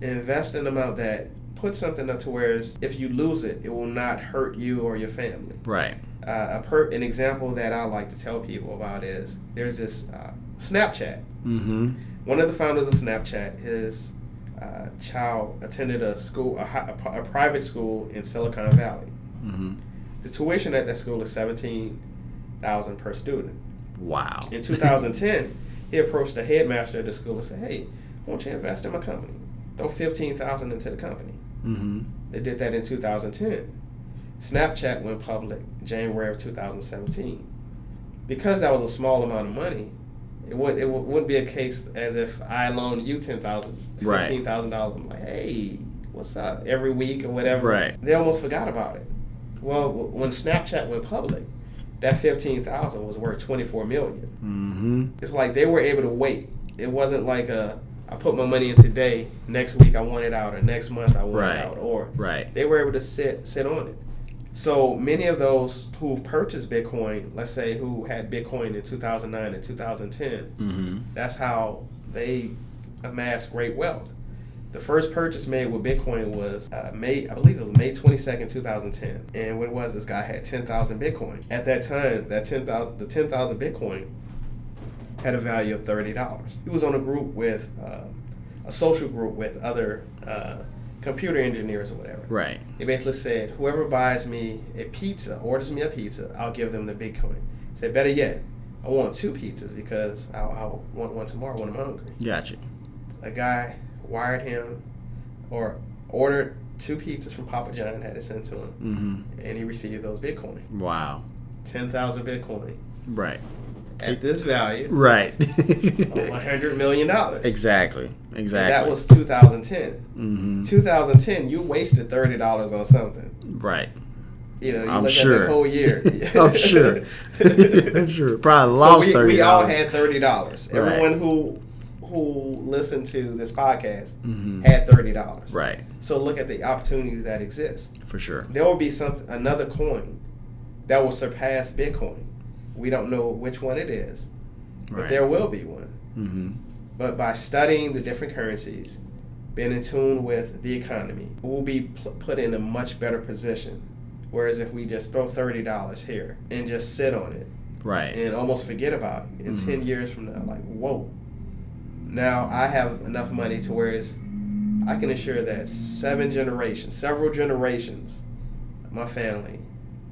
S2: Invest in an amount that put something up to where if you lose it, it will not hurt you or your family.
S1: Right.
S2: Uh, a per, an example that I like to tell people about is there's this uh, Snapchat.
S1: Mm-hmm.
S2: One of the founders of Snapchat, his uh, child attended a school, a, a, a private school in Silicon Valley.
S1: Mm-hmm.
S2: The tuition at that school is seventeen thousand per student.
S1: Wow.
S2: In *laughs* 2010, he approached the headmaster of the school and said, "Hey, won't you invest in my company? Throw fifteen thousand into the company."
S1: Mm-hmm.
S2: They did that in 2010. Snapchat went public January of 2017. Because that was a small amount of money, it wouldn't it wou- wouldn't be a case as if I loaned you ten thousand. Fifteen thousand dollars. I'm like, hey, what's up? Every week or whatever.
S1: Right.
S2: They almost forgot about it. Well, when Snapchat went public, that fifteen thousand was worth twenty four million.
S1: Mm-hmm.
S2: It's like they were able to wait. It wasn't like a I put my money in today, next week I want it out, or next month I want
S1: Right.
S2: it out, or
S1: Right.
S2: they were able to sit sit on it. So many of those who purchased Bitcoin, let's say who had Bitcoin in 2009 and 2010,
S1: Mm-hmm.
S2: that's how they amassed great wealth. The first purchase made with Bitcoin was uh, May, I believe it was May 22nd, 2010. And what it was, this guy had 10,000 Bitcoin. At that time, that 10,000, the 10,000 Bitcoin had a value of thirty dollars. He was on a group with uh, a social group with other uh, computer engineers or whatever.
S1: Right.
S2: He basically said, whoever buys me a pizza, orders me a pizza, I'll give them the Bitcoin. He said, better yet, I want two pizzas because I'll, I'll want one tomorrow when I'm hungry.
S1: Gotcha.
S2: A guy wired him or ordered two pizzas from Papa John, and had it sent to him,
S1: Mm-hmm.
S2: and he received those Bitcoin.
S1: Wow.
S2: 10,000 Bitcoin
S1: Right.
S2: at this value
S1: Right.
S2: $100 million.
S1: exactly. Exactly.
S2: And that was 2010.
S1: Mm-hmm.
S2: 2010, you wasted $30 on something.
S1: Right.
S2: You know, you
S1: I'm
S2: look
S1: sure.
S2: at the whole year. *laughs*
S1: I'm sure. *laughs* *laughs* I'm sure. Probably
S2: so
S1: lost
S2: we,
S1: thirty.
S2: we all had thirty dollars.
S1: Right.
S2: Everyone who who listened to this podcast
S1: Mhm.
S2: had thirty dollars.
S1: Right.
S2: So look at the opportunities that exist.
S1: For sure.
S2: There will be some another coin that will surpass Bitcoin. We don't know which one it is, but there will be one.
S1: Mm-hmm.
S2: But by studying the different currencies, being in tune with the economy, we'll be put in a much better position. Whereas if we just throw thirty dollars here and just sit on it
S1: Right.
S2: and almost forget about it, in
S1: Mhm.
S2: ten years from now, like whoa. Now I have enough money to where I can assure that seven generations, several generations, my family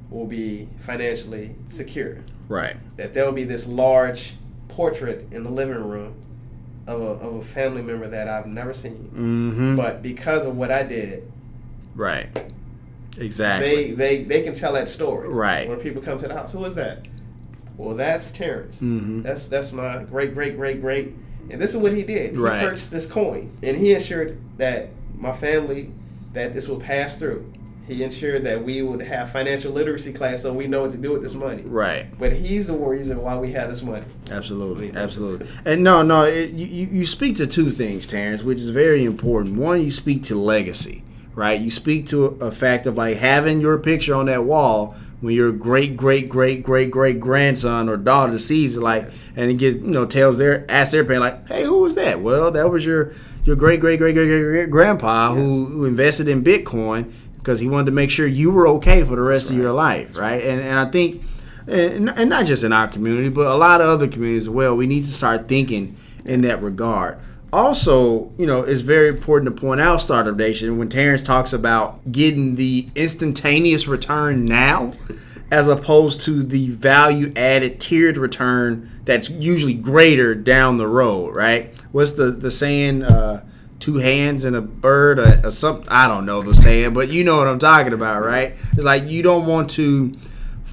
S2: will be financially secure.
S1: Right.
S2: That there will be this large portrait in the living room of a, of a family member that I've never seen.
S1: Mm-hmm.
S2: But because of what I did,
S1: right. Exactly.
S2: they, they they can tell that story.
S1: Right.
S2: When people come to the house, who is that? Well, that's Terrance.
S1: mm-hmm.
S2: That's that's my great great great great. And this is what he did. He
S1: Right.
S2: purchased this coin, and he ensured that my family that this would pass through. He ensured that we would have financial literacy class, so we know what to do with this money.
S1: Right.
S2: But he's the reason why we have this money.
S1: Absolutely, absolutely. And no, no, it, you, you you speak to two things, Terrance, which is very important. One, you speak to legacy, right? You speak to a, a fact of like having your picture on that wall when your great, great, great, great, great grandson or daughter sees it, like, and it gets, you know, tells their, asks their parent, like, hey, who was that? Well, that was your your great, great, great, great, great, great grandpa who, who invested in Bitcoin because he wanted to make sure you were okay for the rest of your life, right? And and I think and, and not just in our community, but a lot of other communities as well. We need to start thinking in that regard. Also, you know, it's very important to point out, Startup Nation, when Terrance talks about getting the instantaneous return now, as opposed to the value added tiered return that's usually greater down the road, right? What's the the saying? Uh, two hands and a bird or, or something. I don't know the saying, but you know what I'm talking about, right? It's like you don't want to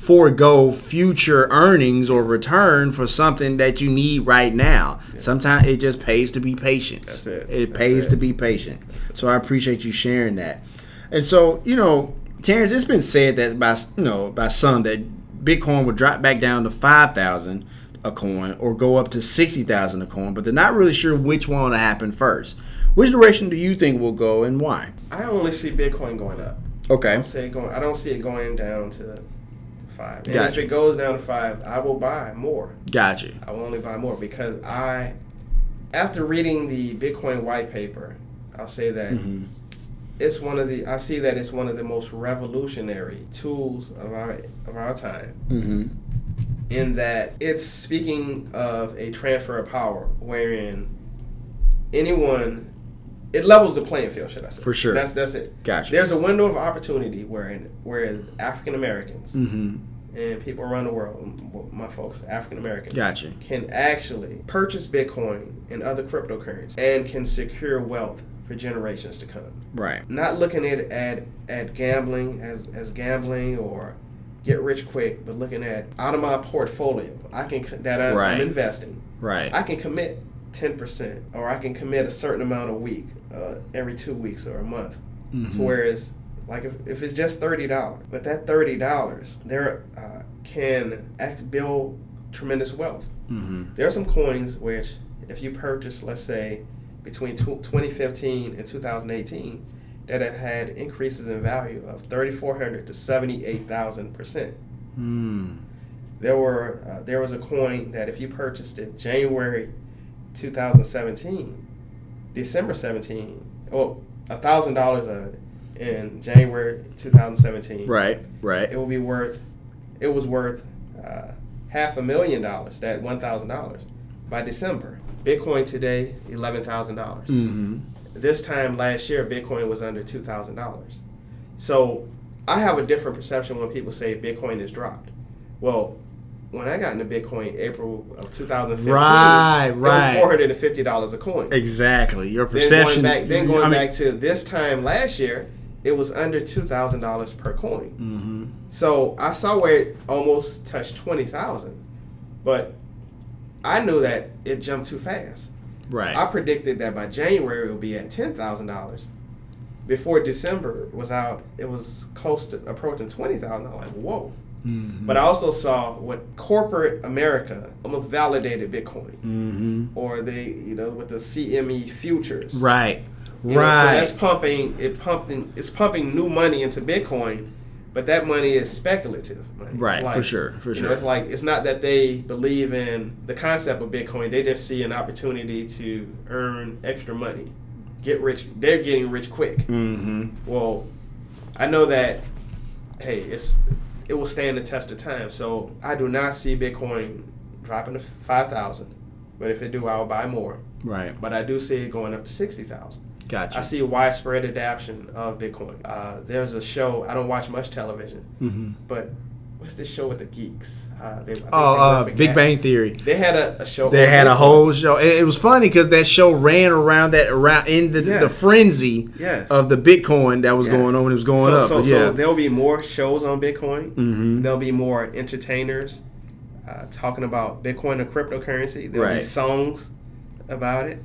S1: forego future earnings or return for something that you need right now. Sometimes it just pays to be patient.
S2: That's it.
S1: It
S2: That's
S1: pays
S2: it.
S1: to be patient. So I appreciate you sharing that. And so, you know, Terrance, it's been said that by you know by some that Bitcoin would drop back down to five thousand a coin or go up to sixty thousand a coin, but they're not really sure which one will happen first. Which direction do you think will go and why?
S2: I only see Bitcoin going up.
S1: Okay.
S2: I don't see it going. I don't see it going down to five. And if it goes down to five, I will buy more.
S1: Gotcha.
S2: I will only buy more because I, after reading the Bitcoin white paper, I'll say that
S1: Mhm.
S2: it's one of the. I see that it's one of the most revolutionary tools of our of our time.
S1: Mm-hmm.
S2: In that it's speaking of a transfer of power, wherein anyone. It levels the playing field, should I say?
S1: For sure.
S2: That's that's it.
S1: Gotcha.
S2: There's a window of opportunity wherein where African Americans
S1: Mm-hmm.
S2: and people around the world, my folks, African Americans,
S1: Gotcha.
S2: can actually purchase Bitcoin and other cryptocurrencies and can secure wealth for generations to come.
S1: Right.
S2: Not looking at at, at gambling as, as gambling or get rich quick, but looking at out of my portfolio, I can that I'm,
S1: Right.
S2: I'm investing.
S1: Right.
S2: I can commit ten percent, or I can commit a certain amount a week, uh, every two weeks or a month.
S1: Mhm.
S2: To whereas, like if, if it's just thirty dollars, but that thirty dollars there uh, can act, build tremendous wealth.
S1: Mm-hmm.
S2: There are some coins which, if you purchase, let's say, between tw 2015 and 2018, that have had increases in value of 3,400 to 78,000 percent.
S1: Mm.
S2: There were uh, there was a coin that if you purchased it January 2017, December 17, well, a thousand dollars of it in January 2017,
S1: Right. Right.
S2: it will be worth, it was worth uh, half a million dollars. That one thousand dollars by December. Bitcoin today, eleven thousand dollars.
S1: Mm-hmm.
S2: This time last year, Bitcoin was under two thousand dollars. So I have a different perception when people say Bitcoin is dropped. Well, when I got into Bitcoin April of 2015,
S1: Right,
S2: it was four hundred and fifty dollars a coin.
S1: Exactly. Your
S2: Then
S1: perception.
S2: going back, then
S1: I
S2: going
S1: mean-
S2: back to this time last year, it was under two thousand dollars per coin.
S1: Mm-hmm.
S2: So I saw where it almost touched twenty thousand, but I knew that it jumped too fast.
S1: Right.
S2: I predicted that by January it would be at ten thousand dollars. Before December was out, it was close to approaching twenty thousand. I'm like, whoa.
S1: Mm-hmm.
S2: But I also saw what corporate America almost validated Bitcoin,
S1: mm-hmm.
S2: or they, you know, with the CME futures.
S1: Right.
S2: You know,
S1: right.
S2: so that's pumping. It pumping. It's pumping new money into Bitcoin, but that money is speculative. Money.
S1: Right,
S2: like-
S1: for sure, for sure.
S2: Know, it's like it's not that they believe in the concept of Bitcoin. They just see an opportunity to earn extra money, get rich. They're getting rich quick.
S1: mm-hmm.
S2: Well, I know that. Hey, it's it will stand the test of time. So I do not see Bitcoin dropping to five thousand. But if it do, I'll buy more.
S1: Right.
S2: But I do see it going up to sixty thousand.
S1: Gotcha.
S2: I see widespread adoption of Bitcoin. Uh, there's a show I don't watch much television,
S1: Mm-hmm.
S2: but what's this show with the geeks? Uh, they,
S1: Oh, uh, Big Bang Theory.
S2: They had a, a show.
S1: They had a whole show. It, it was funny because that show ran around that around in the, the frenzy
S2: Yes.
S1: of the Bitcoin that was
S2: Yes.
S1: going on when it was going
S2: so,
S1: up.
S2: So,
S1: yeah.
S2: so there'll be more shows on Bitcoin.
S1: Mhm.
S2: There'll be more entertainers uh, talking about Bitcoin or cryptocurrency. There'll be songs about it.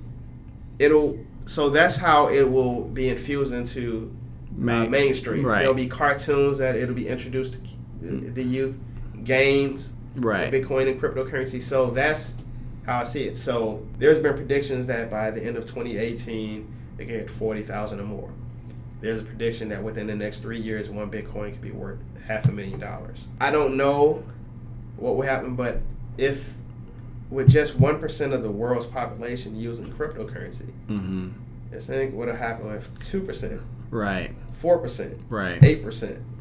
S2: It'll so that's how it will be infused into uh,
S1: Main-
S2: mainstream.
S1: right.
S2: There'll be cartoons that it'll be introduced to the youth, games,
S1: Right.
S2: Bitcoin and cryptocurrency. So that's how I see it. So there's been predictions that by the end of 2018, they get 40,000 or more. There's a prediction that within the next three years, one Bitcoin could be worth half a million dollars. I don't know what will happen, but if with just one percent of the world's population using cryptocurrency,
S1: mm-hmm.
S2: would have happened with two percent,
S1: Right.
S2: four percent,
S1: Right.
S2: eight percent,
S1: Absolutely.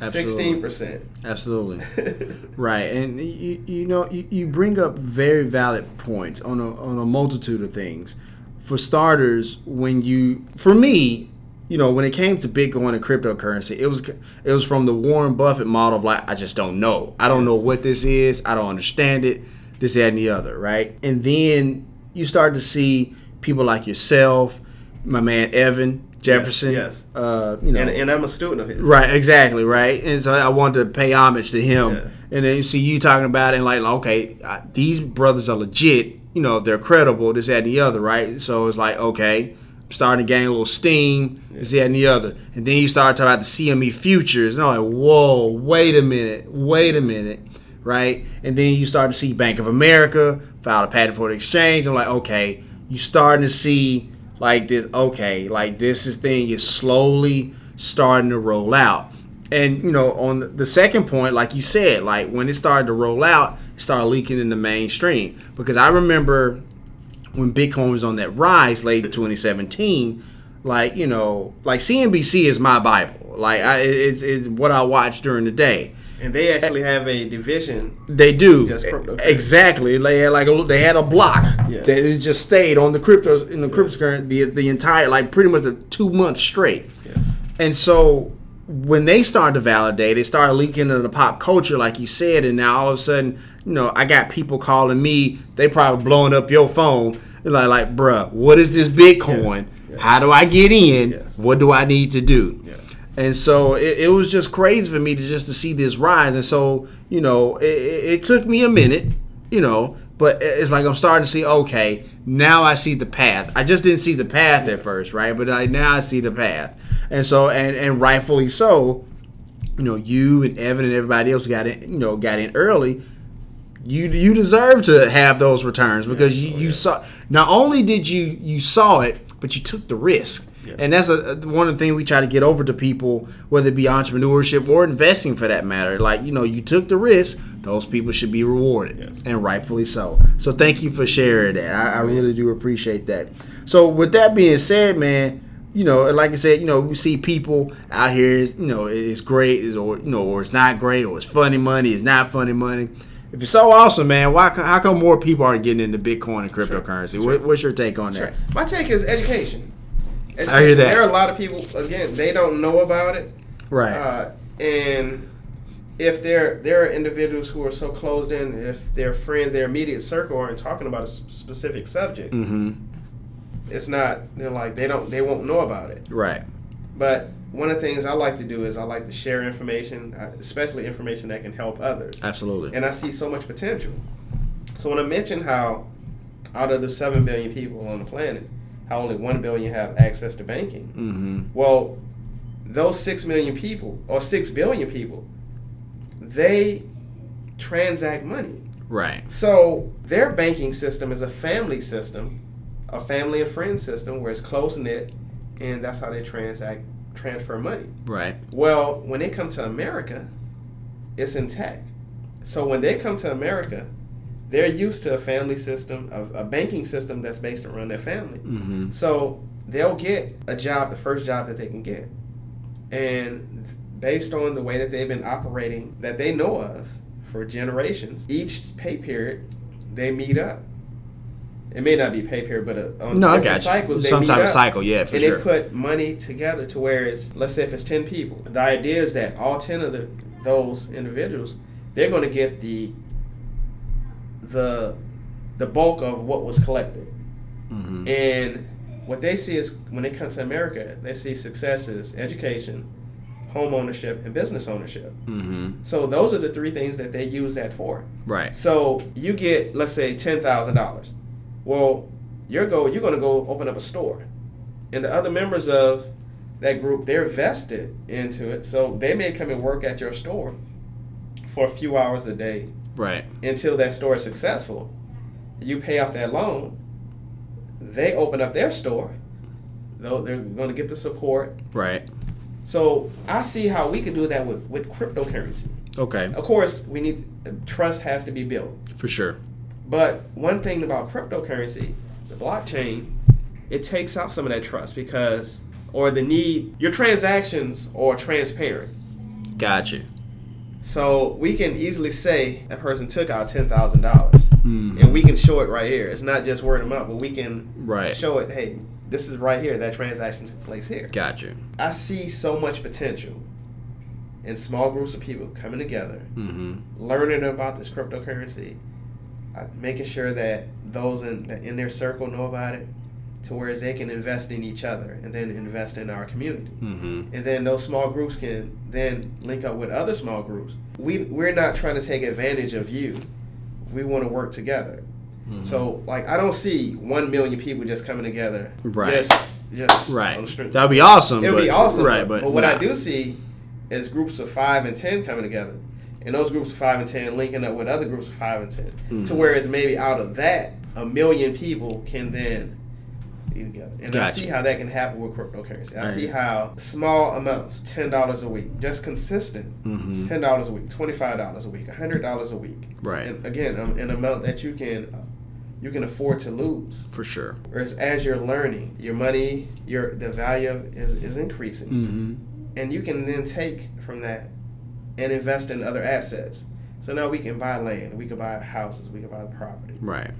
S2: Sixteen percent.
S1: Absolutely. *laughs* Right, and you, you know you, you bring up very valid points on a on a multitude of things. For starters, when you for me, you know, when it came to Bitcoin and cryptocurrency, it was it was from the Warren Buffett model of like I just don't know. I don't know what this is. I don't understand it. This, that, and the other, right? And then you start to see people like yourself, my man Evan Jefferson.
S2: yes.
S1: Uh, you know,
S2: And, and I'm a student of his.
S1: Right, exactly, right. And so I wanted to pay homage to him.
S2: Yes.
S1: And then you see you talking about it and like, okay, these brothers are legit. You know, they're credible. This, that, and the other, right? So it's like, okay, I'm starting to gain a little steam. This, that, and the other. And then you start talking about the CME futures. And I'm like, whoa, wait a minute, wait a minute, right? And then you start to see Bank of America file a patent for the exchange. I'm like, okay, you starting to see like this okay like this is thing is slowly starting to roll out. And you know on the second point like you said like when it started to roll out it started leaking in the mainstream. Because i remember when bitcoin was on that rise late in 2017 like you know like cnbc is my bible. Like I, it's, it's what i watch during the day
S2: And they actually have a division.
S1: they do exactly. They had like a, they had a block
S2: Yes.
S1: that it just stayed on the crypto in the cryptocurrency the the entire like pretty much a two months straight.
S2: Yes.
S1: And so when they started to validate, they started leaking into the pop culture, like you said, and now all of a sudden, you know, I got people calling me. They probably blowing up your phone, like, like, bruh, what is this Bitcoin?
S2: Yes.
S1: How do I get in?
S2: Yes.
S1: What do I need to do?
S2: Yes.
S1: And so it, it was just crazy for me to just to see this rise. And so you know, it, it took me a minute, you know, but it's like I'm starting to see. Okay, now I see the path. I just didn't see the path at first, right? But I, now I see the path, and so and and rightfully so. You know, you and Evan and everybody else got in. You know, got in early. You you deserve to have those returns because you, oh, you saw. Not only did you you saw it, but you took the risk. And that's a, one of the things we try to get over to people, whether it be entrepreneurship or investing for that matter. Like, you know, you took the risk, those people should be rewarded,
S2: Yes.
S1: and rightfully so. So, thank you for sharing that. I, I really do appreciate that. So, with that being said, man, you know, like I said, you know, we see people out here, is, you know, it's great, is or you know, or it's not great, or it's funny money, it's not funny money. if it's so awesome, man, why? How come more people aren't getting into Bitcoin and cryptocurrency?
S2: Sure.
S1: What, what's your take on
S2: Sure.
S1: that?
S2: My take is education.
S1: I hear that.
S2: There are a lot of people. Again, they don't know about it,
S1: Right.
S2: uh, and if there there are individuals who are so closed in, if their friend, their immediate circle aren't talking about a specific subject,
S1: mm-hmm.
S2: it's not. They're like they don't. They won't know about it.
S1: Right.
S2: But one of the things I like to do is I like to share information, uh, especially information that can help others.
S1: Absolutely.
S2: And I see so much potential. So when I mentioned how out of the 7 billion people on the planet, how only 1 billion have access to banking.
S1: Mm-hmm.
S2: Well, those 6 million people, or 6 billion people, they transact money.
S1: Right.
S2: So their banking system is a family system, a family and friend system where it's close knit, and that's how they transact transfer money.
S1: Right.
S2: Well, when they come to America, it's intact. So when they come to America, they're used to a family system, of a banking system that's based around their family.
S1: Mm-hmm.
S2: So they'll get a job, the first job that they can get. And based on the way that they've been operating that they know of for generations, each pay period they meet up. It may not be pay period, but uh, on
S1: No, I
S2: different
S1: got you.
S2: cycles they
S1: Some
S2: meet
S1: type of cycle, yeah, for
S2: and
S1: sure.
S2: they put money together to where it's let's say if it's 10 people the idea is that all 10 of the those individuals they're going to get the the the bulk of what was collected
S1: Mm-hmm.
S2: and what they see is when they come to america they see success is education home ownership and business ownership
S1: Mm-hmm.
S2: so those are the three things that they use that for
S1: Right.
S2: so you get, let's say, ten thousand dollars. Well, your goal, you're going to go open up a store, and the other members of that group, they're vested into it. So they may come and work at your store for a few hours a day
S1: Right.
S2: until that store is successful. You pay off that loan. They open up their store. Though they're going to get the support.
S1: Right.
S2: So I see how we can do that with, with cryptocurrency.
S1: Okay.
S2: Of course, we need trust has to be built.
S1: For sure.
S2: But one thing about cryptocurrency, the blockchain, it takes out some of that trust because, or the need, your transactions are transparent.
S1: Gotcha.
S2: So we can easily say that person took out ten thousand dollars,
S1: Mm.
S2: and we can show it right here. It's not just word of mouth, but we can
S1: Right.
S2: show it. Hey, this is right here. That transaction took place here.
S1: Gotcha.
S2: I see so much potential in small groups of people coming together
S1: Mm-hmm.
S2: learning about this cryptocurrency, uh, making sure that those in in their circle know about it, to where they can invest in each other and then invest in our community.
S1: Mm-hmm.
S2: And then those small groups can then link up with other small groups. We we're not trying to take advantage of you. We want to work together.
S1: Mm-hmm.
S2: So like I don't see one million people just coming together.
S1: Right.
S2: Just just
S1: Right.
S2: on the street.
S1: That'd be awesome.
S2: It would be awesome.
S1: Right.
S2: But,
S1: But,
S2: what I do see is groups of five and ten coming together, and those groups of five and ten linking up with other groups of five and 10
S1: Mm-hmm.
S2: to where it's maybe out of that a million people can then together. And I see how that can happen with cryptocurrency. I
S1: Right.
S2: see how small amounts, ten dollars a week, just consistent,
S1: Mhm.
S2: ten dollars a week, twenty five dollars a week, hundred dollars a week,
S1: Right.
S2: and again, um, an amount that you can you can afford to lose.
S1: For sure.
S2: Whereas as you're learning, your money, your the value of is, is increasing
S1: Mm-hmm.
S2: and you can then take from that and invest in other assets. So now we can buy land, we can buy houses, we can buy property.
S1: Right.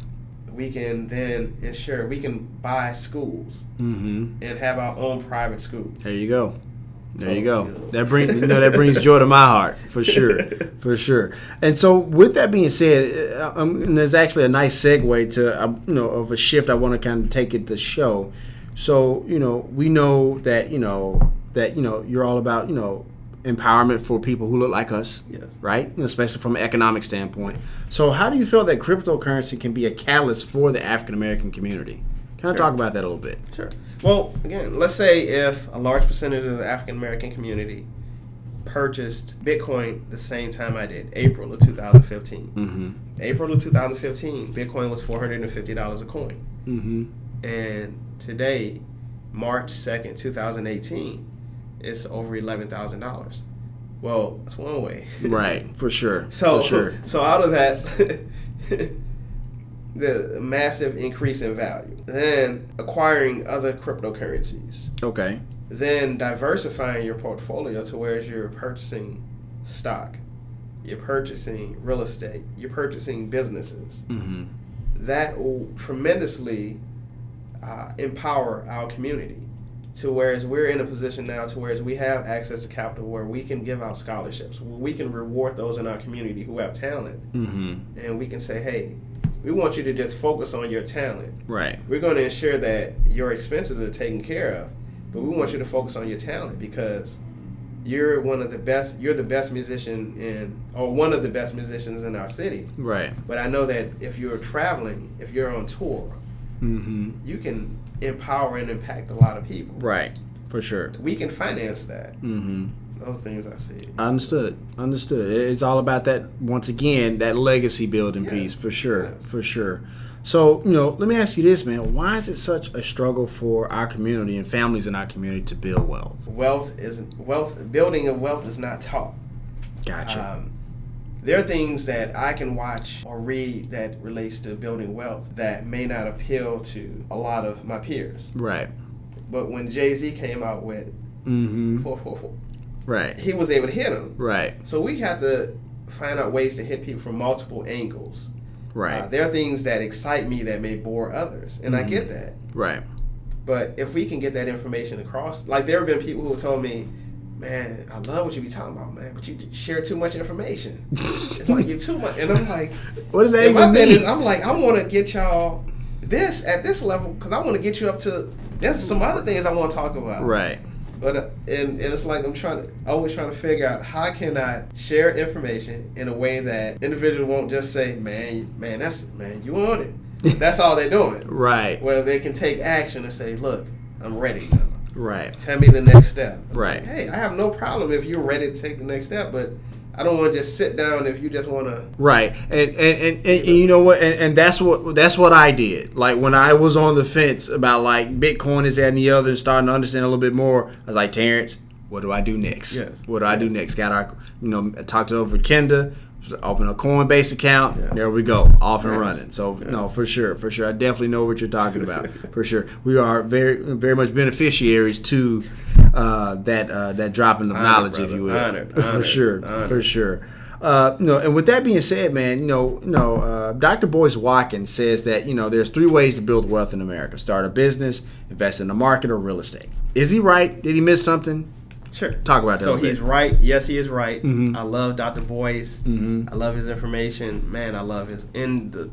S2: We can then ensure we can buy schools
S1: Mm-hmm.
S2: and have our own private schools.
S1: There you go. There you
S2: Oh,
S1: go.
S2: yeah.
S1: That brings you know that brings joy to my heart for sure, *laughs* for sure. And so, with that being said, uh, um, and there's actually a nice segue to uh, you know of a shift I want to kind of take it to show. So you know we know that you know that you know you're all about you know empowerment for people who look like us,
S2: Yes.
S1: right? Especially from an economic standpoint. So how do you feel that cryptocurrency can be a catalyst for the African American community? Kind of
S2: Sure.
S1: talk about that a little bit.
S2: Sure. Well, again, let's say if a large percentage of the African American community purchased Bitcoin the same time I did, April of 2015.
S1: Mm-hmm.
S2: April of 2015, Bitcoin was $450 a coin.
S1: Mm-hmm.
S2: And today, March 2nd, 2018, it's over $11,000. Well, that's one way. *laughs*
S1: Right, for sure.
S2: So,
S1: for sure. *laughs*
S2: so out of that, *laughs* the massive increase in value, then acquiring other cryptocurrencies,
S1: Okay.
S2: then diversifying your portfolio to where you're purchasing stock, you're purchasing real estate, you're purchasing businesses.
S1: Mm-hmm.
S2: That will tremendously uh, empower our community to whereas we're in a position now to whereas we have access to capital where we can give out scholarships, we can reward those in our community who have talent,
S1: Mm-hmm.
S2: and we can say, hey, we want you to just focus on your talent.
S1: Right.
S2: We're going to ensure that your expenses are taken care of, but we want you to focus on your talent because you're one of the best. You're the best musician in, or one of the best musicians in our city.
S1: Right.
S2: But I know that if you're traveling, if you're on tour,
S1: Mm-hmm.
S2: you can empower and impact a lot of people.
S1: Right. For sure.
S2: We can finance that.
S1: Mm-hmm.
S2: Those things I see.
S1: Understood. Understood. It's all about that once again, that legacy building
S2: Yes.
S1: piece for sure.
S2: Yes.
S1: For sure. So, you know, let me ask you this, man. Why is it such a struggle for our community and families in our community to build wealth?
S2: Wealth is wealth. Building of wealth is not taught.
S1: Gotcha.
S2: Um, there are things that I can watch or read that relates to building wealth that may not appeal to a lot of my peers.
S1: right.
S2: But when Jay Z came out with,
S1: Mm-hmm. Right.
S2: he was able to hit them.
S1: Right.
S2: So we have to find out ways to hit people from multiple angles.
S1: Right.
S2: Uh, there are things that excite me that may bore others, and I get that.
S1: right.
S2: But if we can get that information across, like there have been people who told me, "Man, I love what you be talking about, man, but you share too much information. it's like you're too much." And I'm *laughs* like,
S1: What does that
S2: my
S1: even
S2: thing
S1: mean?
S2: is, I'm like, I want to get y'all this at this level because I want to get you up to. There's some other things I want to talk about.
S1: right.
S2: But uh, and, and it's like I'm trying to always trying to figure out how can I share information in a way that individual won't just say, "Man, man, that's man, you on it." *laughs* That's all they're doing.
S1: Right.
S2: Where they can take action and say, "Look, I'm ready now.
S1: Right.
S2: Tell me the next step."
S1: Right.
S2: hey, I have no problem if you're ready to take the next step, but I don't want to just sit down if you just want to.
S1: Right, and and, and, and, and you know what, and, and that's what that's what I did. Like when I was on the fence about like Bitcoin is that and the other, and starting to understand a little bit more, I was like, Terrance, what do I do next?
S2: Yes.
S1: What do I do next? Got our, you know, I talked it over Kenda, open a Coinbase account.
S2: Yeah.
S1: There we go, off and
S2: Yes.
S1: running. So no, for sure, for sure, I definitely know what you're talking about. *laughs* for sure, we are very very much beneficiaries to uh, that uh, that dropping of
S2: Honored,
S1: knowledge, if you will.
S2: Honored,
S1: for sure,
S2: honored.
S1: for sure. Uh, you know, and with that being said, man, you know, you know, uh, Dr. Boyce Watkins says that you know there's three ways to build wealth in America: start a business, invest in the market, or real estate. Is he right? Did he miss something?
S2: Sure.
S1: Talk about that
S2: So
S1: a bit.
S2: he's right. Yes, he is right.
S1: Mhm.
S2: I love Dr. Boyce.
S1: Mhm.
S2: I love his information. Man, I love his in the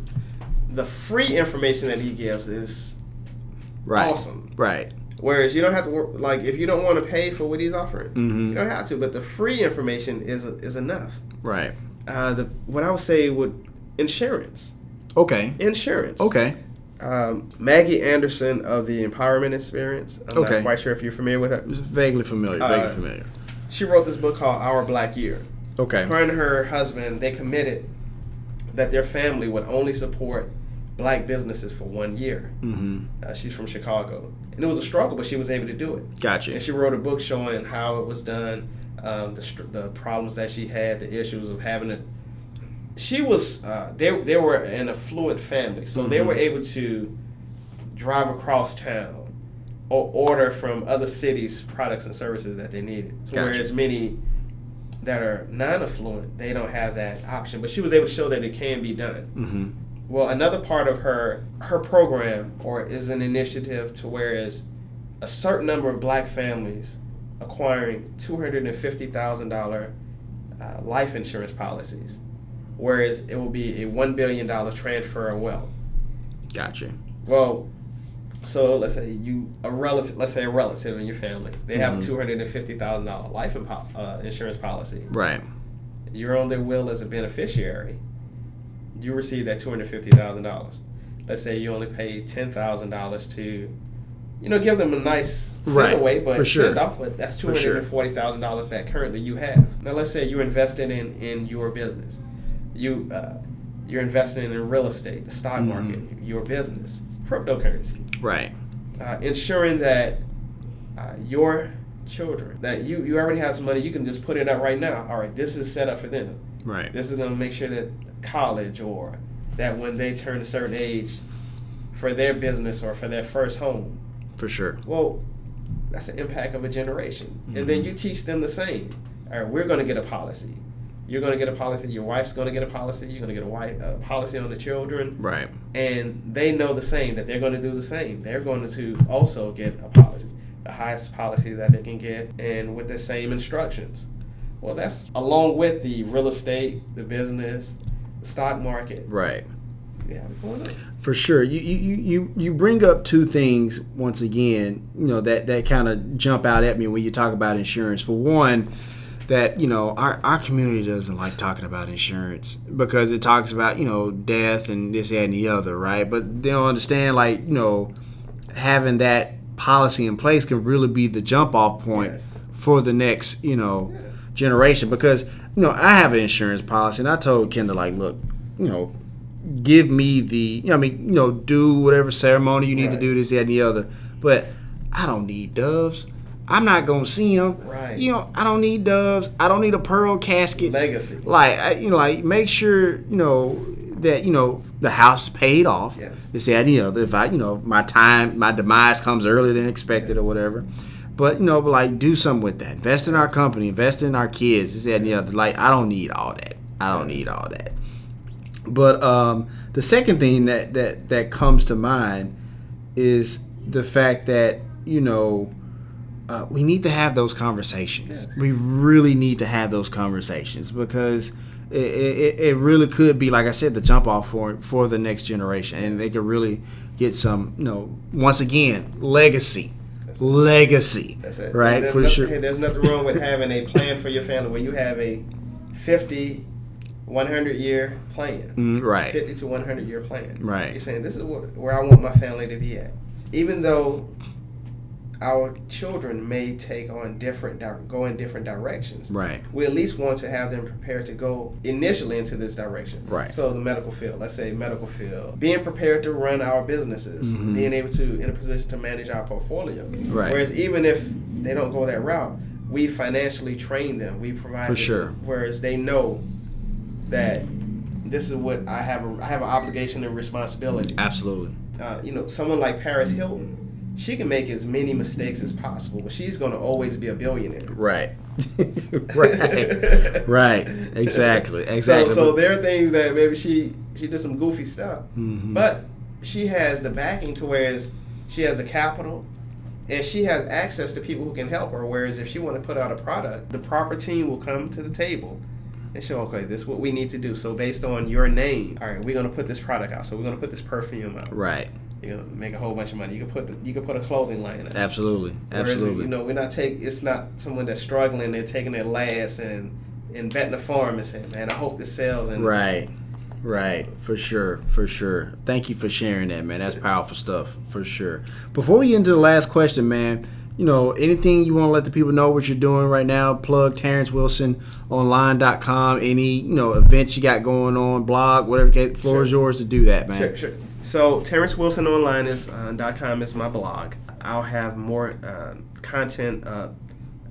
S2: the free information that he gives is
S1: Right.
S2: awesome.
S1: Right.
S2: Whereas you don't have to work like if you don't want to pay for what he's offering,
S1: Mhm.
S2: you don't have to. But the free information is is enough.
S1: Right.
S2: Uh, the what I would say would insurance,
S1: Okay.
S2: insurance.
S1: Okay.
S2: Um, Maggie Anderson of the Empowerment Experience. I'm
S1: Okay.
S2: not quite sure if you're familiar with her.
S1: Vaguely familiar.
S2: Uh,
S1: Vaguely familiar.
S2: She wrote this book called Our Black Year.
S1: Okay.
S2: Her and her husband they committed that their family would only support black businesses for one year.
S1: Mm-hmm.
S2: Uh, she's from Chicago, and it was a struggle, but she was able to do it.
S1: Gotcha.
S2: And she wrote a book showing how it was done, um, the, str- the problems that she had, the issues of having it. She was uh, they they were an affluent family, so they
S1: Mhm.
S2: were able to drive across town or order from other cities products and services that they needed.
S1: Gotcha.
S2: Whereas many that are non-affluent, they don't have that option. But she was able to show that it can be done.
S1: Mm-hmm.
S2: Well, another part of her her program or is an initiative to whereas a certain number of black families acquiring two hundred and fifty thousand dollar uh, life insurance policies, whereas it will be a one billion dollar transfer of wealth.
S1: Gotcha.
S2: Well, so let's say you a relative, let's say a relative in your family, they have
S1: Mhm.
S2: a two hundred and fifty thousand dollar life impo- uh, insurance policy.
S1: Right.
S2: You're on their will as a beneficiary. You receive that two hundred fifty thousand dollars. Let's say you only pay ten thousand dollars to, you know, give them a nice
S1: Right,
S2: away, but
S1: for sure.
S2: send off. But that's two hundred and forty thousand dollars that currently you have. Now let's say you're investing in in your business. You uh, you're investing in real estate, the stock
S1: Mhm.
S2: market, your business, cryptocurrency
S1: Right.
S2: uh, ensuring that uh, your children that you you already have some money you can just put it up right now all right this is set up for them
S1: Right.
S2: this is going to make sure that college or that when they turn a certain age for their business or for their first home
S1: For sure.
S2: well that's the impact of a generation and then you teach them the same all right we're going to get a policy You're going to get a policy. Your wife's going to get a policy. You're going to get a, wife, a policy on the children.
S1: Right.
S2: And they know the same, that they're going to do the same. They're going to also get a policy, the highest policy that they can get, and with the same instructions. Well, that's along with the real estate, the business, the stock market.
S1: Right.
S2: We have it going on.
S1: For sure. You you, you, you bring up two things once again, you know, that, that kind of jump out at me when you talk about insurance. For one, that, you know, our, our community doesn't like talking about insurance because it talks about, you know, death and this, that, and the other, right? But they don't understand, like, you know, having that policy in place can really be the jump off point
S2: Yes.
S1: for the next, you know,
S2: Yes.
S1: generation. Because, you know, I have an insurance policy and I told Kendall, like, look, you know, give me the, you know, I mean, you know, do whatever ceremony you need to do, this, that, and the other. But I don't need doves. I'm not gonna see them.
S2: Right.
S1: You know, I don't need doves. I don't need a pearl casket.
S2: Legacy.
S1: Like, I, you know, like make sure you know that you know the house is paid off.
S2: Yes.
S1: This, that, and the other. If I, you know, my time, my demise comes earlier than expected or whatever. But you know, but like do something with that. Invest in our company. Invest in our kids. This, that, and the other. Like, I don't need all that. I don't
S2: Yes.
S1: need all that. But um, the second thing that, that that comes to mind is the fact that you know uh, we need to have those conversations.
S2: Yes.
S1: We really need to have those conversations because it, it, it really could be, like I said, the jump off for for the next generation, and they could really get some, you know, once again, legacy,
S2: That's
S1: legacy,
S2: That's it.
S1: right?
S2: There's
S1: For
S2: nothing,
S1: sure.
S2: Hey, there's nothing wrong with having a plan for your family where you have a 50, 100 year plan.
S1: Mm, right.
S2: 50 to 100 year plan.
S1: Right.
S2: You're saying this is where I want my family to be at. Even though our children may take on different, di- go in different directions.
S1: Right.
S2: We at least want to have them prepared to go initially into this direction.
S1: Right.
S2: So the medical field, let's say medical field, being prepared to run our businesses,
S1: Mhm.
S2: being able to in a position to manage our portfolio.
S1: Right.
S2: Whereas even if they don't go that route, we financially train them. We provide
S1: For
S2: them-
S1: sure.
S2: Whereas they know that this is what I have. A, I have an obligation and responsibility.
S1: Absolutely.
S2: Uh, you know, someone like Paris Hilton, she can make as many mistakes as possible, but she's going to always be a billionaire.
S1: Right. *laughs* right. *laughs* Right. Exactly. Exactly.
S2: So, so there are things that maybe she she did some goofy stuff,
S1: Mhm.
S2: but she has the backing to whereas she has the capital, and she has access to people who can help her. Whereas if she want to put out a product, the proper team will come to the table and show, okay, this is what we need to do. So based on your name, all right, we're gonna put this product out. So we're gonna put this perfume out.
S1: right.
S2: You're gonna make a whole bunch of money. You can put the, you can put a clothing line out.
S1: Absolutely.
S2: Whereas,
S1: Absolutely.
S2: you know, we're not take. It's not someone that's struggling. They're taking their last and and betting the farm and saying, "Man, I hope this sells." And
S1: Right. Right. For sure. For sure. Thank you for sharing that, man. That's powerful stuff. For sure. Before we get into the last question, man, you know, anything you want to let the people know what you're doing right now, plug Terrance Wilson online.com, any, you know, events you got going on, blog, whatever floor is yours to do that, man.
S2: Sure, sure. So Terrance Wilson Online is uh, dot .com is my blog. I'll have more uh, content. Uh,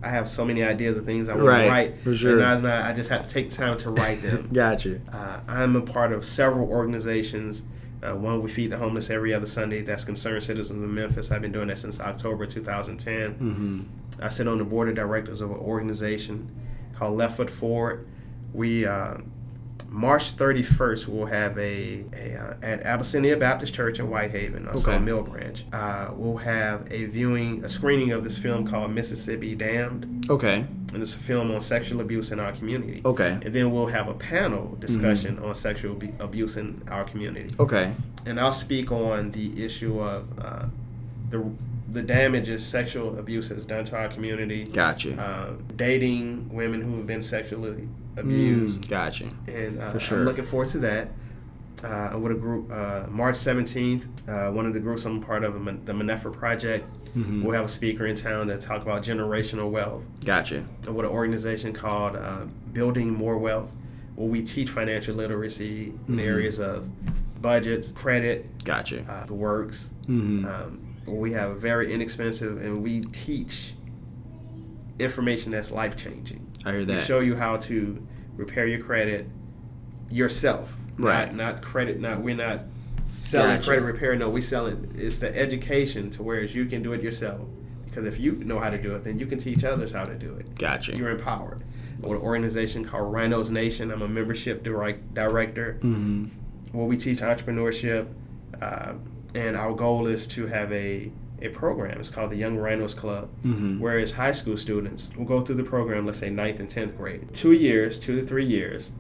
S2: I have so many ideas of things I want
S1: Right,
S2: to write.
S1: for sure.
S2: And not- I just have to take time to write them. *laughs*
S1: Gotcha.
S2: Uh, I'm a part of several organizations. Uh, one, we feed the homeless every other Sunday. That's Concerned Citizens of Memphis. I've been doing that since October 2010.
S1: Mm-hmm.
S2: I sit on the board of directors of an organization called Left Foot Forward. We uh, March 31st we'll have a, a uh, at Abyssinia Baptist Church in Whitehaven, also
S1: Okay.
S2: Mill Branch. Uh, we'll have a viewing, a screening of this film called Mississippi Damned,
S1: Okay.
S2: and it's a film on sexual abuse in our community.
S1: Okay.
S2: And then we'll have a panel discussion
S1: Mm-hmm.
S2: on sexual abu- abuse in our community
S1: Okay.
S2: and I'll speak on the issue of uh, the the damages sexual abuse has done to our community.
S1: Gotcha.
S2: Uh, dating women who have been sexually abused,
S1: Mm, gotcha.
S2: and uh,
S1: For sure.
S2: I'm looking forward to that. Uh, I'm with a group uh, March 17th. Uh, one of the groups I'm part of, the Manefa Project.
S1: Mhm.
S2: We'll have a speaker in town to talk about generational wealth
S1: Gotcha.
S2: with an organization called uh, Building More Wealth, where we teach financial literacy in
S1: Mhm.
S2: areas of budget, credit,
S1: Gotcha.
S2: uh, the works.
S1: Mm-hmm.
S2: Um, where we have a very inexpensive, and we teach information that's life changing.
S1: I hear
S2: We
S1: that.
S2: show you how to repair your credit yourself.
S1: Right.
S2: Not, not credit. Not we're not selling
S1: Gotcha.
S2: credit repair. No, we selling. It's the education to where you can do it yourself. Because if you know how to do it, then you can teach others how to do it.
S1: Gotcha.
S2: You're empowered. with an organization called Rhinos Nation. I'm a membership direct, director
S1: Mm-hmm.
S2: where we teach entrepreneurship, uh, and our goal is to have a a program. It's called the Young Rhinos Club,
S1: Mm-hmm.
S2: whereas high school students will go through the program, let's say ninth and tenth grade, two years, two to three years.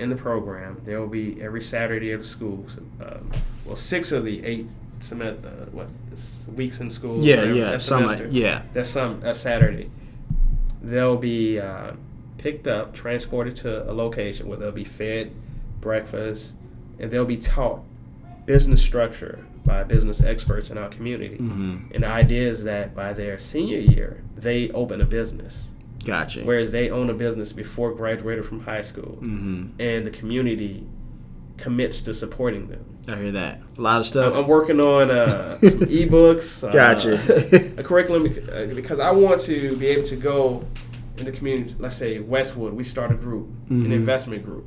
S2: In the program, there will be every Saturday of the school. Um, well, six of the eight semester, uh, what weeks in school.
S1: Yeah,
S2: whatever,
S1: yeah,
S2: that
S1: like
S2: semester.
S1: yeah.
S2: That's some that's Saturday. They'll be uh, picked up, transported to a location where they'll be fed breakfast, and they'll be taught business structure by business experts in our community.
S1: Mm-hmm.
S2: And the idea is that by their senior year, they open a business,
S1: Gotcha.
S2: whereas they own a business before graduated from high school,
S1: Mm-hmm.
S2: and the community commits to supporting them.
S1: I hear that. A lot of stuff.
S2: I'm working on uh, some *laughs* ebooks. Uh,
S1: Gotcha.
S2: a curriculum uh, because I want to be able to go in the community. Let's say Westwood, we start a group,
S1: Mhm.
S2: an investment group.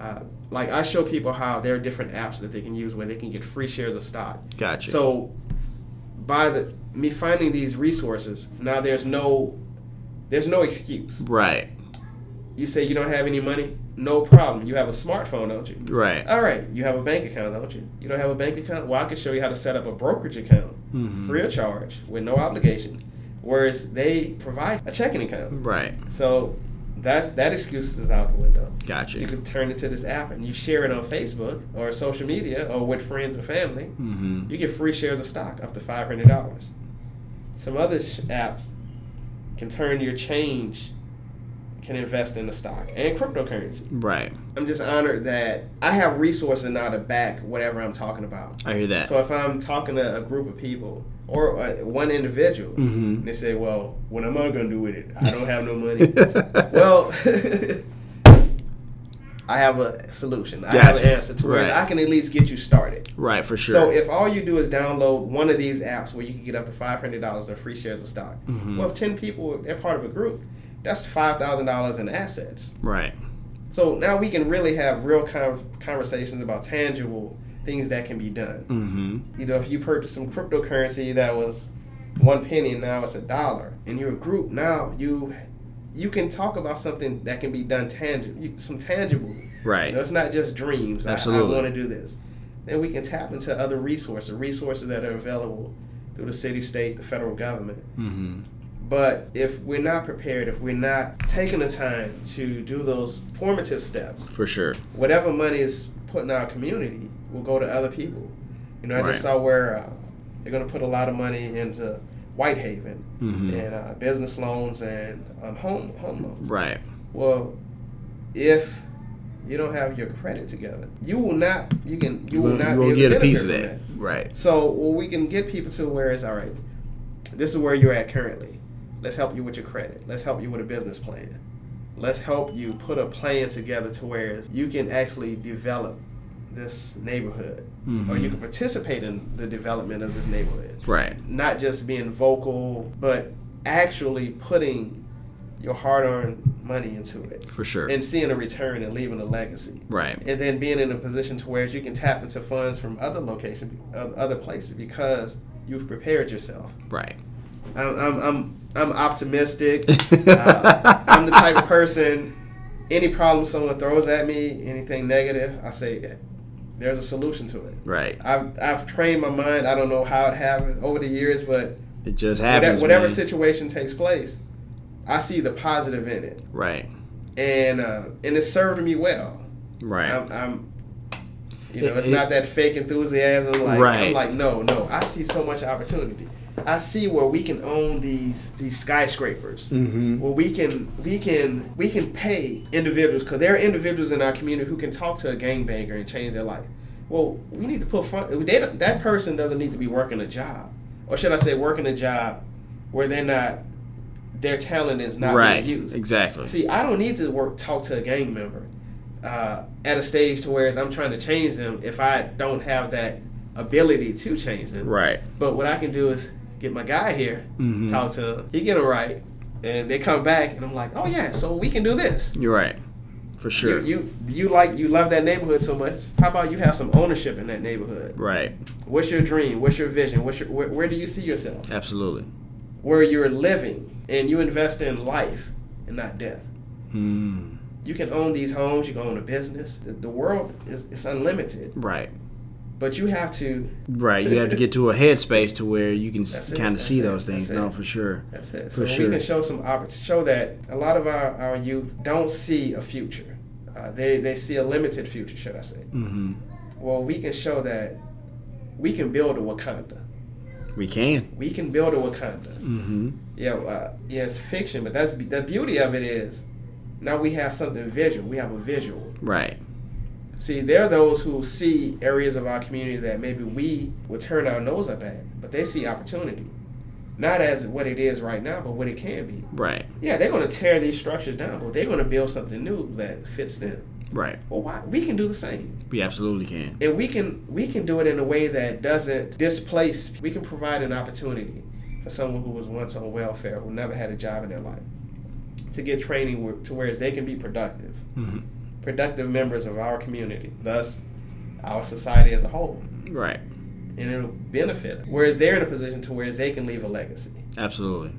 S2: Uh, like I show people how there are different apps that they can use where they can get free shares of stock.
S1: Gotcha.
S2: So by the me finding these resources, now there's no there's no excuse.
S1: right.
S2: You say you don't have any money, no problem. You have a smartphone, don't you?
S1: Right.
S2: All right, you have a bank account, don't you? You don't have a bank account? Well, I can show you how to set up a brokerage account
S1: Mhm.
S2: free of charge with no obligation. Whereas they provide a checking account.
S1: Right.
S2: So that's that excuse is out the window.
S1: Gotcha.
S2: You can turn it to this app and you share it on Facebook or social media or with friends and family.
S1: Mm-hmm.
S2: You get free shares of stock up to five hundred dollars. Some other sh- apps can turn your change, can invest in the stock and cryptocurrency.
S1: Right.
S2: I'm just honored that I have resources now to back whatever I'm talking about.
S1: I hear that.
S2: So if I'm talking to a group of people or uh, one individual,
S1: Mhm.
S2: and they say, "Well, what am I going to do with it? I don't have no money." *laughs* well, *laughs* I have a solution. I have an answer to
S1: Right.
S2: I can at least get you started.
S1: right. For sure.
S2: So if all you do is download one of these apps where you can get up to five hundred dollars in free shares of stock,
S1: Mhm.
S2: well, if ten people they're part of a group, that's five thousand dollars in assets.
S1: right.
S2: So now we can really have real con- conversations about tangible things that can be done.
S1: Mm-hmm.
S2: You know, if you purchase some cryptocurrency that was one penny and now it's a dollar, in your group now you you can talk about something that can be done tangible, some tangible.
S1: Right.
S2: You know, it's not just dreams. I-
S1: Absolutely.
S2: I, want to do this. Then we can tap into other resources, resources that are available through the city, state, the federal government.
S1: Mm-hmm.
S2: But if we're not prepared, if we're not taking the time to do those formative steps,
S1: For sure.
S2: whatever money is put in our community will go to other people. You know, I just saw where uh, they're going to put a lot of money into Whitehaven
S1: Mhm.
S2: and uh, business loans and um, home home loans.
S1: Right.
S2: Well, if you don't have your credit together, you will not. You can. You, will
S1: will,
S2: not
S1: You will get a piece of
S2: benefit
S1: that. Right.
S2: So, well, we can get people to where it's all right. This is where you're at currently. Let's help you with your credit. Let's help you with a business plan. Let's help you put a plan together to where you can actually develop this neighborhood, or you
S1: Mhm.
S2: can participate in the development of this neighborhood.
S1: Right.
S2: Not just being vocal, but actually putting your hard-earned money into it
S1: For sure.
S2: and seeing a return and leaving a legacy
S1: right.
S2: and then being in a position to where you can tap into funds from other locations, other places, because you've prepared yourself.
S1: Right.
S2: I'm, I'm, I'm, I'm optimistic. *laughs* uh, I'm the type of person. Any problem someone throws at me, anything negative, I say, there's a solution to it.
S1: Right.
S2: I've, I've trained my mind. I don't know how it happened over the years, but
S1: It just happens.
S2: whatever
S1: man.
S2: situation takes place, I see the positive in it,
S1: Right.
S2: and uh, and it served me well.
S1: Right.
S2: I'm, I'm you know,
S1: It-
S2: it's
S1: it-
S2: not that fake enthusiasm. Like
S1: Right.
S2: I'm like, no, no. I see so much opportunity. I see where we can own these these skyscrapers.
S1: mm-hmm.
S2: Where we can we can we can pay individuals because there are individuals in our community who can talk to a gangbanger and change their life. Well, we need to put fun. They that person doesn't need to be working a job, or should I say, working a job where they're not their talent is not
S1: Right.
S2: being used.
S1: Exactly.
S2: See, I don't need to work talk to a gang member uh, at a stage to where I'm trying to change them if I don't have that ability to change them.
S1: Right.
S2: But what I can do is get my guy here,
S1: Mhm.
S2: talk to him, he get him right, and they come back, and I'm like, oh yeah, so we can do this.
S1: You're right. For sure.
S2: You, you you like you love that neighborhood so much. How about you have some ownership in that neighborhood?
S1: right.
S2: What's your dream? What's your vision? What's your where, where do you see yourself?
S1: Absolutely.
S2: Where you're living, and you invest in life and not death. You can own these homes. You can own a business. The, the world is it's unlimited,
S1: Right.
S2: But you have to.
S1: Right. You have to get to a headspace to where you can *laughs* kind of see
S2: it,
S1: those things. No, for sure.
S2: That's it.
S1: For
S2: So
S1: sure.
S2: we can show some show that a lot of our, our youth don't see a future. Uh, they they see a limited future, should I say?
S1: mm-hmm.
S2: Well, we can show that we can build a Wakanda.
S1: We can.
S2: We can build a Wakanda.
S1: mm-hmm.
S2: Yeah, uh, yeah, it's fiction, but that's the beauty of it is now we have something visual. We have a visual.
S1: Right.
S2: See, they're those who see areas of our community that maybe we would turn our nose up at, but they see opportunity. Not as what it is right now, but what it can be.
S1: Right.
S2: Yeah, they're going to tear these structures down, but they're going to build something new that fits them.
S1: Right.
S2: Well, why? We can do the same,
S1: We absolutely can.
S2: and we can we can do it in a way that doesn't displace. We can provide an opportunity for someone who was once on welfare, who never had a job in their life, to get training to where they can be productive,
S1: Mhm.
S2: Productive members of our community, thus our society as a whole,
S1: Right.
S2: and it'll benefit. Whereas they're in a position to where they can leave a legacy.
S1: Absolutely.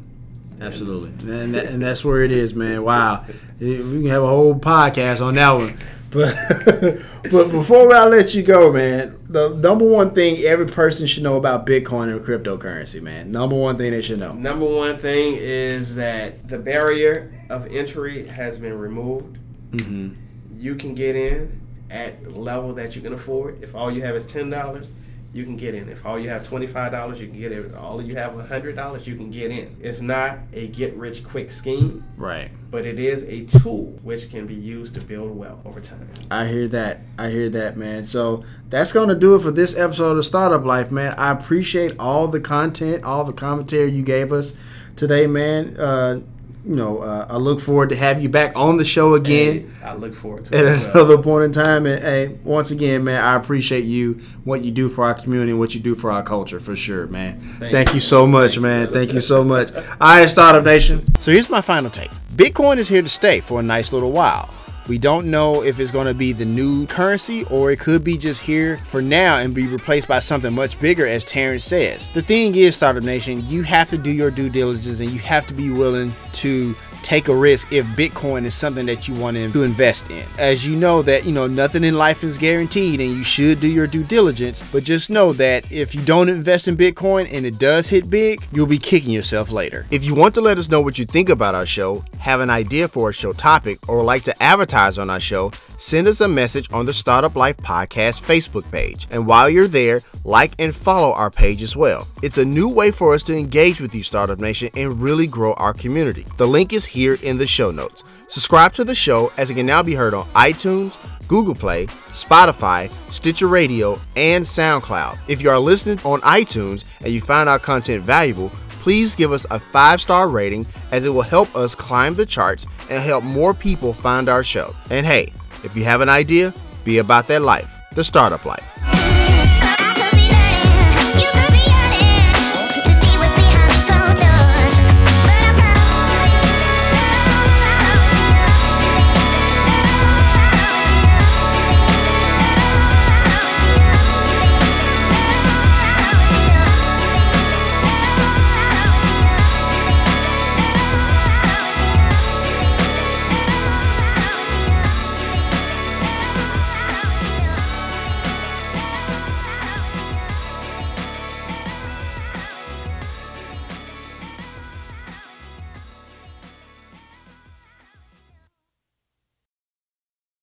S1: Absolutely. And, that, and that's where it is, man. Wow. We can have a whole podcast on that one. But *laughs* but before I let you go, man, the number one thing every person should know about Bitcoin and cryptocurrency, man. Number one thing they should know.
S2: Number one thing is that the barrier of entry has been removed.
S1: hmm
S2: You can get in at the level that you can afford. If all you have is ten dollars, you can get in. If all you have twenty five dollars, you can get in. All you have hundred dollars, you can get in. It's not a get rich quick scheme,
S1: Right.
S2: but it is a tool which can be used to build wealth over time.
S1: I hear that. I hear that, man. So that's going to do it for this episode of Startup Life, man. I appreciate all the content, all the commentary you gave us today, man. Uh, you know, uh, I look forward to have you back on the show again.
S2: Hey, I look forward to
S1: at
S2: it. as well.
S1: another point in time. And hey, once again, man, I appreciate you, what you do for our community, and what you do for our culture, for sure, man. Thank,
S2: you.
S1: you so much, man. Thank you so much. All right, Startup Nation. So here's my final take. Bitcoin is here to stay for a nice little while. We don't know if it's going to be the new currency or it could be just here for now and be replaced by something much bigger, as Terrance says. The thing is, Startup Nation, you have to do your due diligence and you have to be willing to take a risk if Bitcoin is something that you want to invest in. As you know that, you know, nothing in life is guaranteed and you should do your due diligence, but just know that if you don't invest in Bitcoin and it does hit big, you'll be kicking yourself later. If you want to let us know what you think about our show, have an idea for a show topic, or like to advertise on our show, send us a message on the Startup Life Podcast Facebook page. And while you're there, like and follow our page as well. It's a new way for us to engage with you, Startup Nation, and really grow our community. The link is here in the show notes. Subscribe to the show as it can now be heard on iTunes, Google Play, Spotify, Stitcher Radio, and SoundCloud. If you are listening on iTunes and you find our content valuable, please give us a five star rating as it will help us climb the charts and help more people find our show. And hey, if you have an idea, be about that life, the startup life.